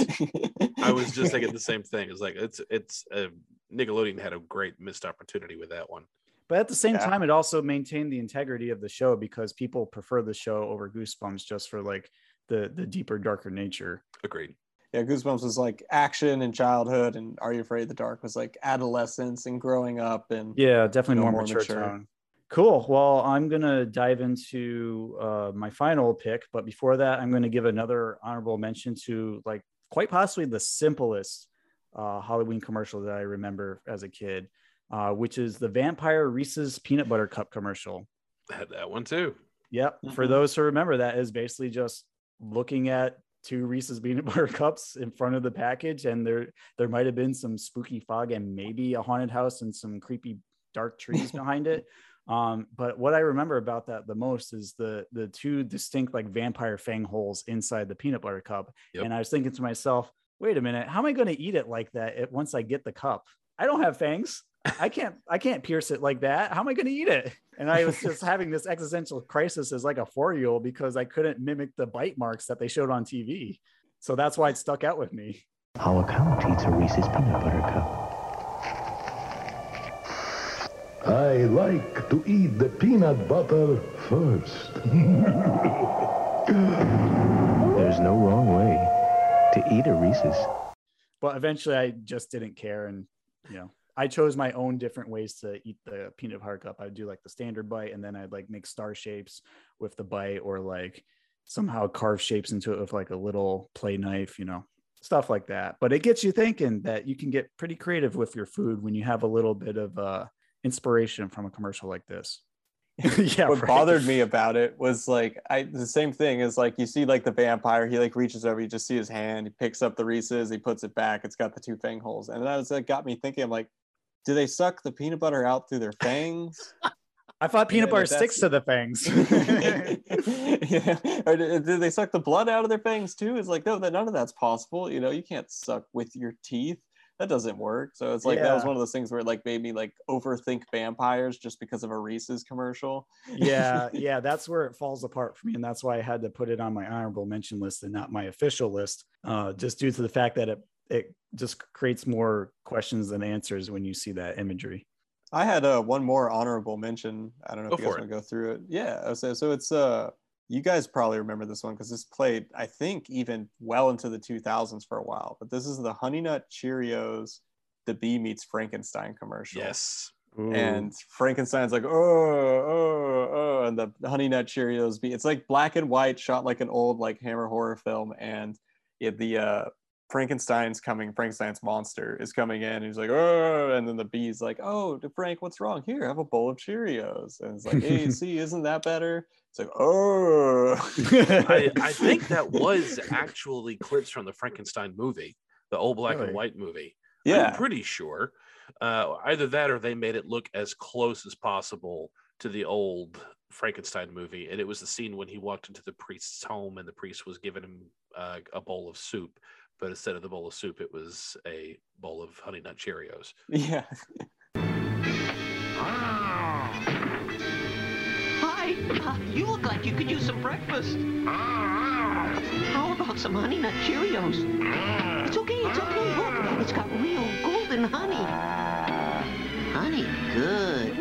I was just thinking the same thing. It's like it's it's uh, Nickelodeon had a great missed opportunity with that one. But at the same Yeah. time, it also maintained the integrity of the show because people prefer the show over Goosebumps just for like the the deeper, darker nature. Agreed. yeah, Goosebumps was like action and childhood, and Are You Afraid of the Dark was like adolescence and growing up and Yeah, definitely you know, more, mature, tone. Cool. Well, I'm gonna dive into uh, my final pick, but before that, I'm going to give another honorable mention to like quite possibly the simplest uh, Halloween commercial that I remember as a kid, uh, which is the Vampire Reese's Peanut Butter Cup commercial. I had that one too. Yep. For Mhm. those who remember, that is basically just looking at two Reese's peanut butter cups in front of the package, and there there might have been some spooky fog and maybe a haunted house and some creepy dark trees behind it. Um, but what I remember about that the most is the the two distinct like vampire fang holes inside the peanut butter cup. Yep. And I was thinking to myself, wait a minute, how am I going to eat it like that if- once I get the cup? I don't have fangs. I can't I can't pierce it like that. How am I going to eat it? And I was just having this existential crisis as like a four year old because I couldn't mimic the bite marks that they showed on TV. So that's why it stuck out with me. How a count eats a Reese's peanut butter cup. I like to eat the peanut butter first. There's no wrong way to eat a Reese's. But eventually I just didn't care. And, you know, I chose my own different ways to eat the peanut butter cup. I'd do like the standard bite and then I'd like make star shapes with the bite or like somehow carve shapes into it with like a little play knife, you know, stuff like that. But it gets you thinking that you can get pretty creative with your food when you have a little bit of uh, inspiration from a commercial like this. yeah. what right. bothered me about it was like I the same thing is like you see like the vampire, he like reaches over, you just see his hand, he picks up the Reese's, he puts it back, it's got the two fang holes. And that was like got me thinking, I'm like, do they suck the peanut butter out through their fangs? I thought peanut Yeah, butter sticks to the fangs. yeah. Or did they suck the blood out of their fangs too? It's like, no, that none of that's possible. You know, you can't suck with your teeth. That doesn't work. So it's like that was one of those things where it like made me like overthink vampires just because of a Reese's commercial. yeah, yeah, that's where it falls apart for me, and that's why I had to put it on my honorable mention list and not my official list, uh, just due to the fact that it it just creates more questions than answers when you see that imagery. I had uh, one more honorable mention. I don't know Go if you guys want to go through it. Yeah. So, so it's uh you guys probably remember this one because this played, I think, even well into the 2000s for a while. But this is the Honey Nut Cheerios, the Bee Meets Frankenstein commercial. Yes. And Frankenstein's like, oh, oh, oh, and the Honey Nut Cheerios bee. It's like black and white, shot like an old like Hammer horror film, and it, the uh, Frankenstein's coming. Frankenstein's monster is coming in. And he's like, oh, and then the bee's like, oh, Frank, what's wrong? Here, have a bowl of Cheerios. And it's like, hey, see, isn't that better? It's like, oh. I, I think that was actually clips from the Frankenstein movie, the old black Really? and white movie. Yeah. I'm pretty sure. Uh, either that or they made it look as close as possible to the old Frankenstein movie. And it was the scene when he walked into the priest's home and the priest was giving him uh, a bowl of soup. But instead of the bowl of soup, it was a bowl of Honey Nut Cheerios. Yeah. Hi, uh, you look like you could use some breakfast. How about some Honey Nut Cheerios? It's okay, it's okay. Look, it's got real golden honey. Honey, good.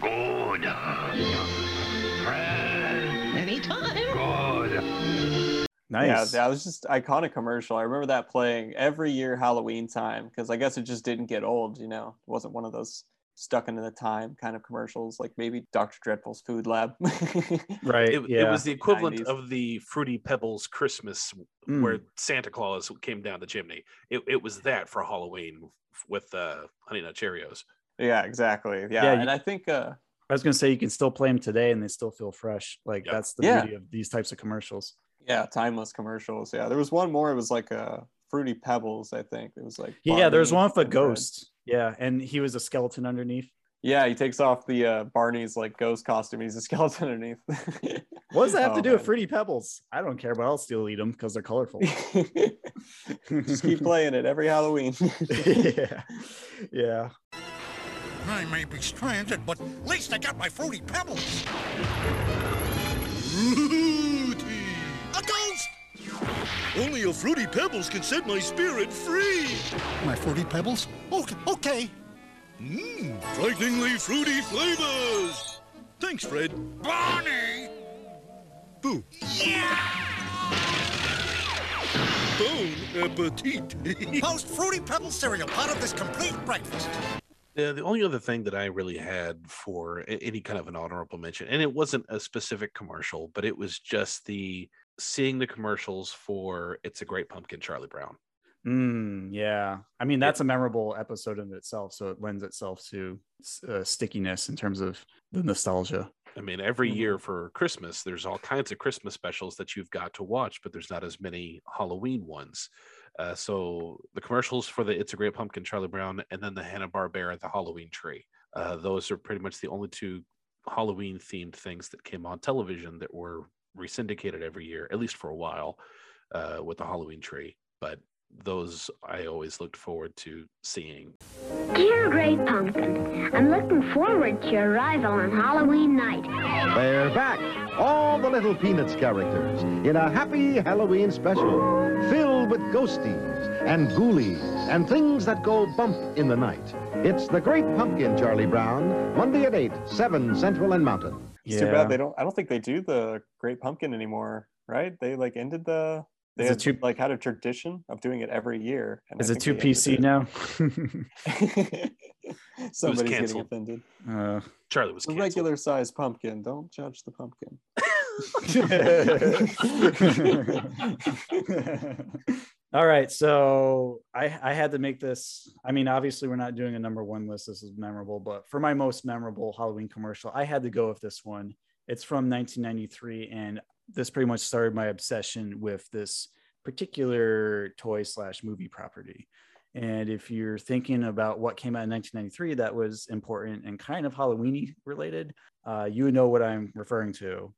Good. Nice. Yeah, that was just iconic commercial. I remember that playing every year Halloween time because I guess it just didn't get old. You know, it wasn't one of those stuck into the time kind of commercials like maybe Dr. Dreadful's Food Lab. Right. It, yeah. it was the equivalent 90s. of the Fruity Pebbles Christmas where Santa Claus came down the chimney. It, it was that for Halloween with uh, Honey Nut Cheerios. yeah, exactly. Yeah, Yeah, and you- I think uh, I was gonna say you can still play them today and they still feel fresh. Like Yep. that's the Yeah. beauty of these types of commercials. Yeah, timeless commercials. Yeah, there was one more. It was like a Fruity Pebbles. I think it was like Yeah, there's Barney one with a and friends. ghost. Yeah, and he was a skeleton underneath. Yeah, he takes off the uh, Barney's like ghost costume. He's a skeleton underneath. What does that have Oh, to do with fruity pebbles? I don't care, but I'll still eat them because they're colorful. Just keep playing it every Halloween. yeah, yeah. I may be stranded, but at least I got my fruity pebbles. Fruity! A ghost! Only a fruity pebbles can set my spirit free. My fruity pebbles? Okay. okay. Mmm, frighteningly fruity flavors. Thanks, Fred. Bonnie! Boo. Yeah! Bon appetit. Post fruity pebble cereal, part of this complete breakfast. Yeah, the only other thing that I really had for any kind of an honorable mention, and it wasn't a specific commercial, but it was just the seeing the commercials for "It's a Great Pumpkin," Charlie Brown. Mm, yeah. I mean, that's a memorable episode in itself. So it lends itself to uh, stickiness in terms of the nostalgia. I mean, every year for Christmas, there's all kinds of Christmas specials that you've got to watch, but there's not as many Halloween ones. Uh, so the commercials for the "It's a Great Pumpkin," Charlie Brown, and then the Hanna Barbera, the Halloween Tree. Uh, those are pretty much the only two Halloween themed things that came on television that were resyndicated every year, at least for a while, uh, with the Halloween Tree. But those I always looked forward to seeing. Dear Great Pumpkin, I'm looking forward to your arrival on Halloween night. They're back, all the little Peanuts characters, in a happy Halloween special, filled with ghosties and ghoulies and things that go bump in the night. It's The Great Pumpkin, Charlie Brown, Monday at 8, 7 Central and Mountain. It's too bad they don't. I don't think they do the Great Pumpkin anymore, right? They like ended the. They Is had, it too- like had a tradition of doing it every year. and Is it think too PC it. now? Somebody's getting canceled. offended. Uh, Charlie was The canceled. regular size pumpkin. Don't judge the pumpkin. All right, so I I had to make this. I mean, obviously we're not doing a number one list. This is memorable, but for my most memorable Halloween commercial, I had to go with this one. It's from 1993, and this pretty much started my obsession with this particular toy slash movie property. And if you're thinking about what came out in 1993 that was important and kind of Halloweeny related, uh, you know what I'm referring to.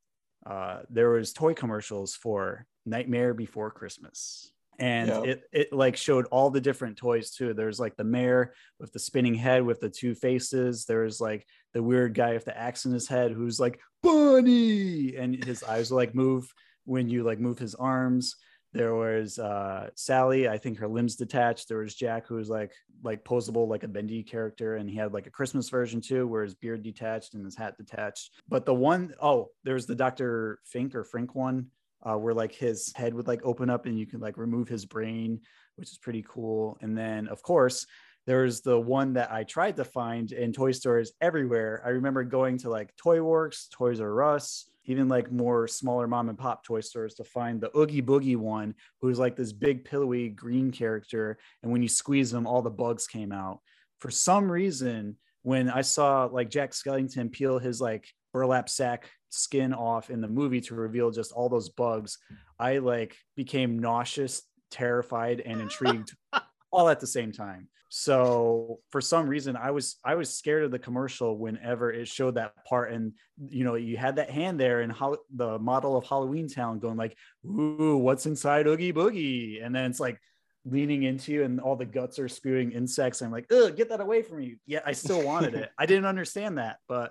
Uh, there was toy commercials for Nightmare Before Christmas, and Yeah. it it like showed all the different toys too. There's like the mayor with the spinning head with the two faces. There's like the weird guy with the axe in his head who's like bunny, and his eyes will like move when you like move his arms. There was uh, Sally, I think her limbs detached. There was Jack, who was like like posable, like a bendy character, and he had like a Christmas version too, where his beard detached and his hat detached. But the one oh, there was the Doctor Fink or Frink one, uh, where like his head would like open up and you could like remove his brain, which is pretty cool. And then of course there's the one that I tried to find in toy stores everywhere. I remember going to like Toy Works, Toys R Us, even like more smaller mom and pop toy stores to find the Oogie Boogie one, who's like this big pillowy green character. And when you squeeze them, all the bugs came out. For some reason, when I saw like Jack Skellington peel his like burlap sack skin off in the movie to reveal just all those bugs, I like became nauseous, terrified, and intrigued all at the same time. So for some reason, I was I was scared of the commercial whenever it showed that part, and you know you had that hand there and how the model of Halloween Town going like, "Ooh, what's inside Oogie Boogie?" And then it's like leaning into you, and all the guts are spewing insects. I'm like, "Ugh, get that away from me!" Yeah, I still wanted it. I didn't understand that, but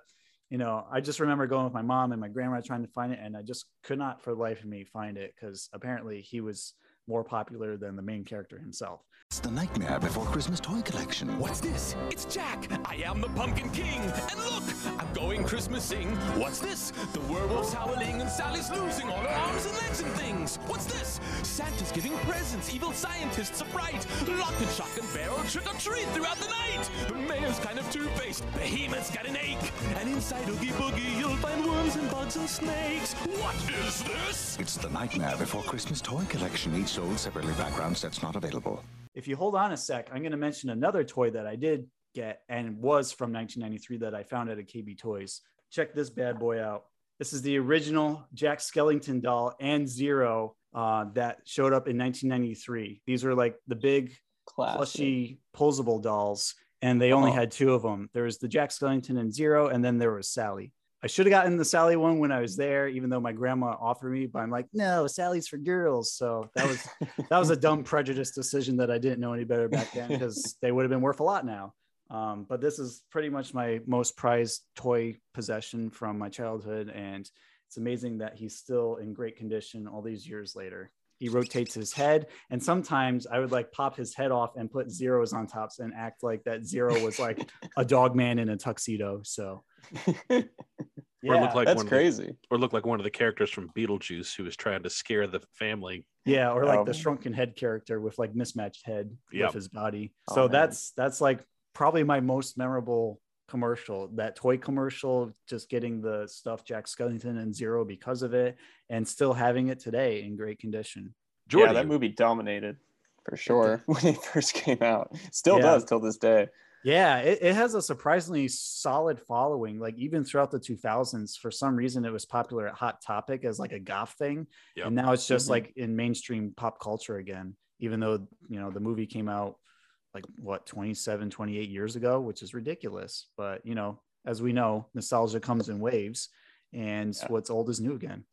you know, I just remember going with my mom and my grandma trying to find it, and I just could not for the life of me find it because apparently he was more popular than the main character himself. It's the Nightmare Before Christmas toy collection. What's this? It's Jack. I am the Pumpkin King. And look, I'm going Christmasing. What's this? The werewolf's howling and Sally's losing all her arms and legs and things. What's this? Santa's giving presents. Evil scientists are bright. Lock and shock and barrel trick or treat throughout the night. The mayor's kind of two-faced. Behemoth's got an ache. And inside Oogie Boogie, you'll find worms and bugs and snakes. What is this? It's the Nightmare Before Christmas toy collection, each sold separately. Background sets not available. If you hold on a sec, I'm going to mention another toy that I did get and was from 1993 that I found at a KB Toys. Check this bad boy out. This is the original Jack Skellington doll and Zero uh, that showed up in 1993. These are like the big, plushy, posable dolls, and they only Uh-huh. had two of them. There was the Jack Skellington and Zero, and then there was Sally. I should have gotten the Sally one when I was there, even though my grandma offered me, but I'm like, no, Sally's for girls. So that was that was a dumb prejudice decision that I didn't know any better back then because they would have been worth a lot now. Um, but this is pretty much my most prized toy possession from my childhood, and it's amazing that he's still in great condition all these years later. He rotates his head, and sometimes I would like pop his head off and put zeros on tops and act like that zero was like a dog man in a tuxedo. So or Yeah, look like that's one crazy. The, or look like one of the characters from Beetlejuice who was trying to scare the family. Yeah, or like Um, the shrunken head character with like mismatched head Yep. with his body. Oh, so man. that's that's like probably my most memorable commercial. That toy commercial, just getting the stuff Jack Skellington and Zero because of it, and still having it today in great condition. yeah, that movie dominated for sure when it first came out. Still Yeah. does till this day. Yeah, it, it has a surprisingly solid following. Like even throughout the 2000s, for some reason, it was popular at Hot Topic as like a goth thing, Yep. and now it's just Mhm. like in mainstream pop culture again. Even though you know the movie came out like what 27, 28 years ago, which is ridiculous. But you know, as we know, nostalgia comes in waves, and what's old is new again.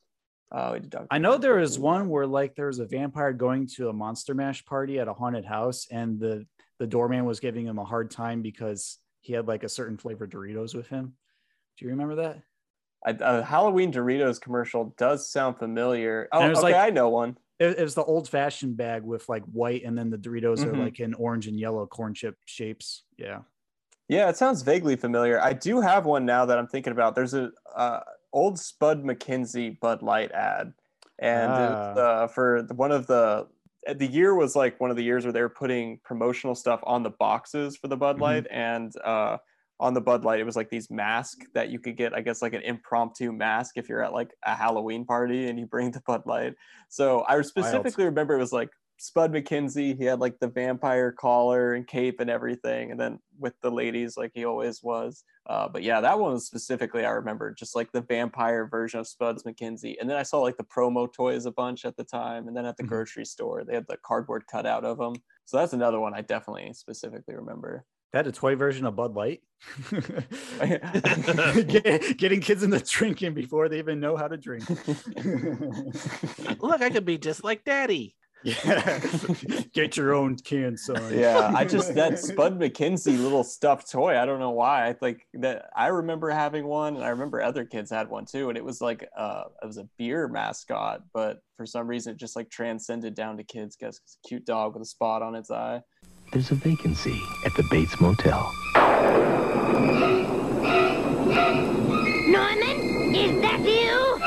Oh, I know there is one where like there was a vampire going to a monster mash party at a haunted house, and the the doorman was giving him a hard time because he had like a certain flavored Doritos with him. Do you remember that? A, a uh, Halloween Doritos commercial does sound familiar. Oh, And it was okay, like- I know one. It, it was the old fashioned bag with like white, and then the Doritos are Mhm. like in orange and yellow corn chip shapes. Yeah. Yeah, it sounds vaguely familiar. I do have one now that I'm thinking about. There's a uh, old Spud McKenzie Bud Light ad, and was, uh, for one of the the year was like one of the years where they were putting promotional stuff on the boxes for the Bud Mhm. Light, and uh, on the Bud Light, it was like these masks that you could get. I guess like an impromptu mask if you're at like a Halloween party and you bring the Bud Light. So I specifically remember it was like Spud McKenzie. He had like the vampire collar and cape and everything, and then with the ladies like he always was. Uh, but yeah, that one was specifically I remember just like the vampire version of Spuds McKenzie. And then I saw like the promo toys a bunch at the time, and then at the grocery store they had the cardboard cutout of them. So that's another one I definitely specifically remember. They had a toy version of Bud Light. Get- getting kids into drinking before they even know how to drink. Look, I could be just like Daddy. Yeah. Get your own can, son. yeah i just that spud mckenzie little stuffed toy i don't know why i like that i remember having one and i remember other kids had one too and it was like uh it was a beer mascot but for some reason it just like transcended down to kids because it's a cute dog with a spot on its eye There's a vacancy at the Bates Motel. Norman, is that you?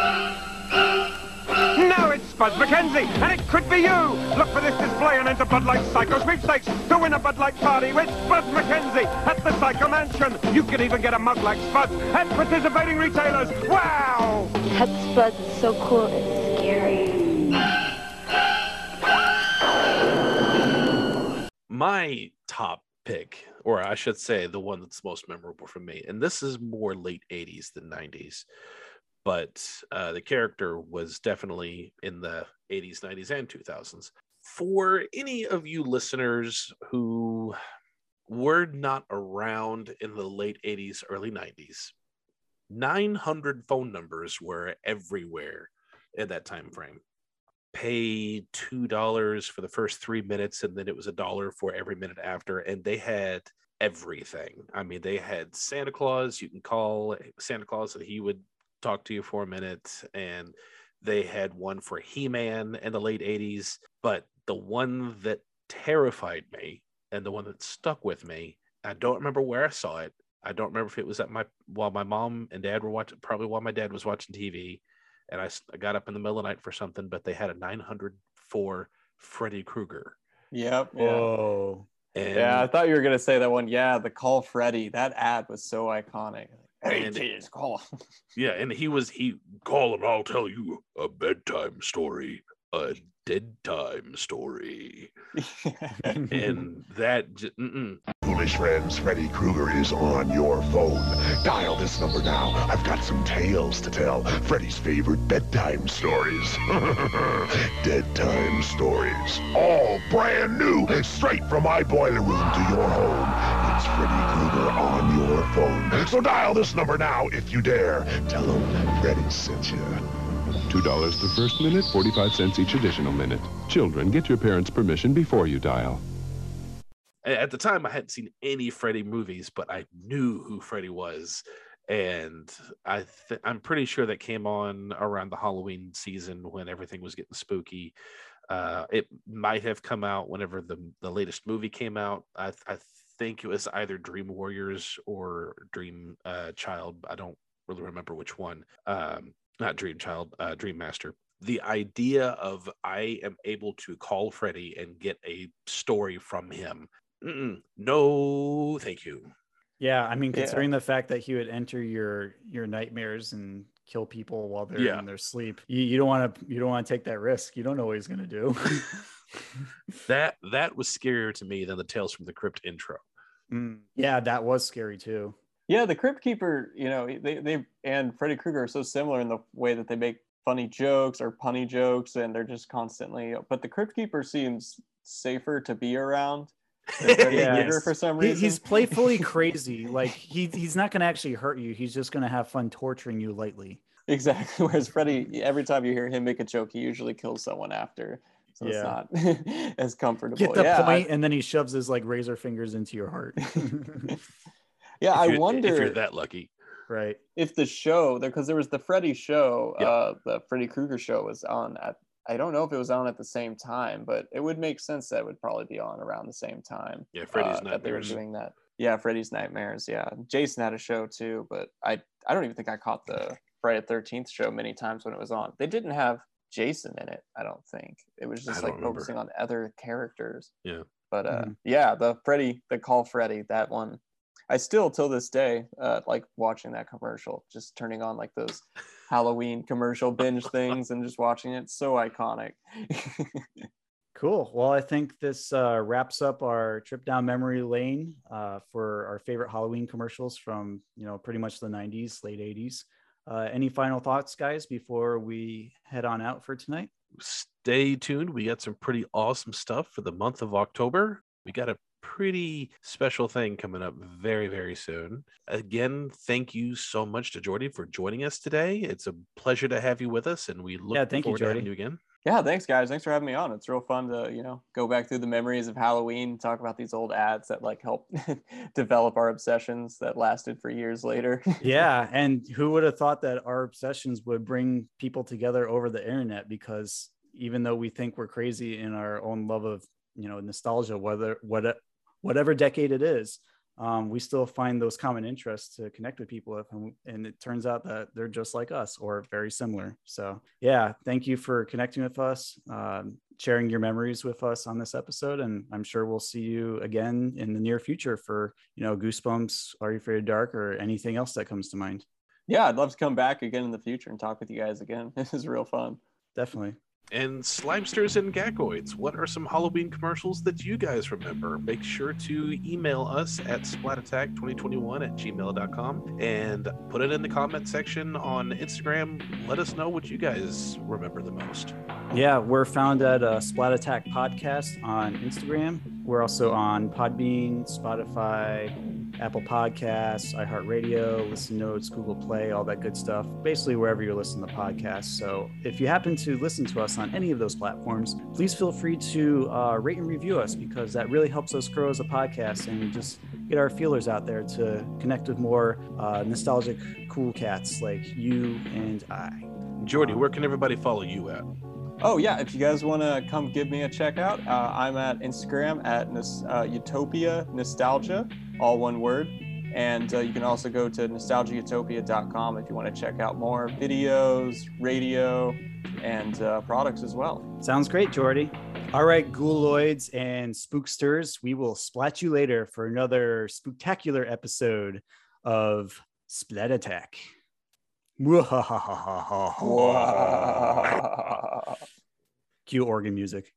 No, it's Spud McKenzie, and it could be you. Look for this display and enter Bud Light Psycho Sweepstakes to win a Bud Light party with Spud McKenzie at the Psycho Mansion. You can even get a mug like Spud's at participating retailers. Wow! That Spud's so cool, my top pick, or I should say the one that's most memorable for me, and this is more late 80s than 90s, but uh, the character was definitely in the 80s, 90s, and 2000s. For any of you listeners who were not around in the late 80s, early 90s, 900 phone numbers were everywhere in that time frame pay two dollars for the first three minutes and then it was a dollar for every minute after and they had everything. I mean they had santa claus you can call santa claus and he would talk to you for a minute and they had one for he-man in the late 80s but the one that terrified me and the one that stuck with me i don't remember where i saw it. I don't remember if it was at my while my mom and dad were watching probably while my dad was watching tv and I got up in the middle of the night for something, but they had a 904 Freddy Krueger. yep yeah. Whoa. And yeah i thought you were gonna say that one yeah the call freddy that ad was so iconic hey And- kids call yeah, and he was he call and I'll tell you a bedtime story, a dead time story, and that j- mm-mm. Foolish friends, Freddy Krueger is on your phone. Dial this number now. I've got some tales to tell. Freddy's favorite bedtime stories. Dead time stories. All brand new, straight from my boiler room to your home. It's Freddy Krueger on your phone. So dial this number now if you dare. Tell him Freddy sent you. $2 the first minute, 45 cents each additional minute. Children, get your parents' permission before you dial. At the time, I hadn't seen any Freddy movies, but I knew who Freddy was, and I th- I'm pretty sure that came on around the Halloween season when everything was getting spooky. Uh, it might have come out whenever the the latest movie came out. I, I think it was either Dream Warriors or Dream uh, Child. I don't really remember which one. Um, not Dream Child, uh, Dream Master. The idea of I am able to call Freddy and get a story from him. Mm-mm, no, thank you. Yeah, I mean, Yeah. considering the fact that he would enter your your nightmares and kill people while they're Yeah. in their sleep, you, you don't want to you don't want to take that risk. You don't know what he's gonna do. That that was scarier to me than the Tales from the Crypt intro. Mm, yeah, that was scary too. Yeah, the Crypt Keeper, you know, they they and Freddy Krueger are so similar in the way that they make funny jokes or punny jokes, and they're just constantly. But the Crypt Keeper seems safer to be around. than Yes. For some He- reason. he's playfully crazy. Like he he's not gonna actually hurt you. He's just gonna have fun torturing you lightly. Exactly. Whereas Freddy, every time you hear him make a joke, he usually kills someone after. So Yeah. it's not as comfortable. Get the yeah, point, I, and then he shoves his like razor fingers into your heart. Yeah, If I wonder if you're that lucky. right. if the show because there was the Freddy show, Yeah. uh, the Freddy Krueger show was on at. I don't know if it was on at the same time, but it would make sense that it would probably be on around the same time. Yeah, Freddy's uh, that they were Nightmares. doing that. Yeah, Freddy's Nightmares. Yeah, Jason had a show too, but I I don't even think I caught the Friday Thirteenth show many times when it was on. They didn't have Jason in it. I don't think it was just like remember. focusing on other characters. Yeah. But uh, Mhm. yeah, the Freddy, the Call Freddy, that one. I still till this day uh, like watching that commercial, just turning on like those Halloween commercial binge things and just watching it. So iconic. Cool. Well, I think this uh, wraps up our trip down memory lane uh, for our favorite Halloween commercials from you know pretty much the '90s, late '80s. Uh, any final thoughts, guys, before we head on out for tonight? Stay tuned. We got some pretty awesome stuff for the month of October. We got a pretty special thing coming up very, very soon. Again, thank you so much to Jordy for joining us today. It's a pleasure to have you with us, and we look Yeah, thank you, forward to having you again. yeah, thanks guys. Thanks for having me on. It's real fun to, you know, go back through the memories of Halloween, talk about these old ads that like help develop our obsessions that lasted for years later. yeah, and who would have thought that our obsessions would bring people together over the internet? Because even though we think we're crazy in our own love of you know nostalgia, whether what whatever decade it is, um, we still find those common interests to connect with people with, and, and it turns out that they're just like us or very similar. So yeah, thank you for connecting with us, um, sharing your memories with us on this episode, and I'm sure we'll see you again in the near future for you know Goosebumps, Are You Afraid of Dark, or anything else that comes to mind. yeah, I'd love to come back again in the future and talk with you guys again. This is real fun. Definitely. And Slimesters and Gagoids, what are some Halloween commercials that you guys remember? Make sure to email us at splatattack2021 at gmail.com and put it in the comment section on Instagram. Let us know what you guys remember the most. Yeah, we're found at uh, Splat Attack Podcast on Instagram. We're also on Podbean, Spotify, Apple Podcasts, iHeartRadio, Listen Notes, Google Play, all that good stuff. Basically, wherever you listen to podcasts. So, if you happen to listen to us on any of those platforms, please feel free to uh, rate and review us because that really helps us grow as a podcast and just get our feelers out there to connect with more uh, nostalgic, cool cats like you and I. Jordy, where can everybody follow you at? Oh yeah, if you guys want to come give me a check out, uh, I'm at Instagram at nos- uh, Utopia Nostalgia, all one word. And uh, you can also go to nostalgiautopia.com if you want to check out more videos, radio, and uh, products as well. Sounds great, Jordy. All right, ghouloids and spooksters, we will splat you later for another spectacular episode of Splat Attack. Cue organ music.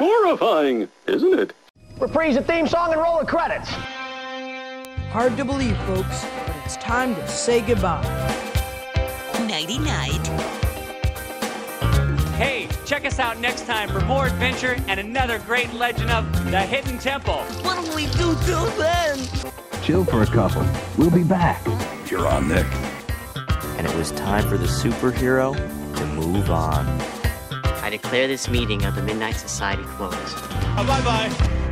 Horrifying, isn't it? Reprise the theme song and roll the credits. Hard to believe, folks, but it's it's time to say goodbye. Nighty night. Hey, check us out next time for more adventure and another great legend of the Hidden Temple. What'll we do till then? Chill for a couple. We'll be back. You're on, Nick. And it was time for the superhero to move on. I declare this meeting of the Midnight Society closed. bye bye.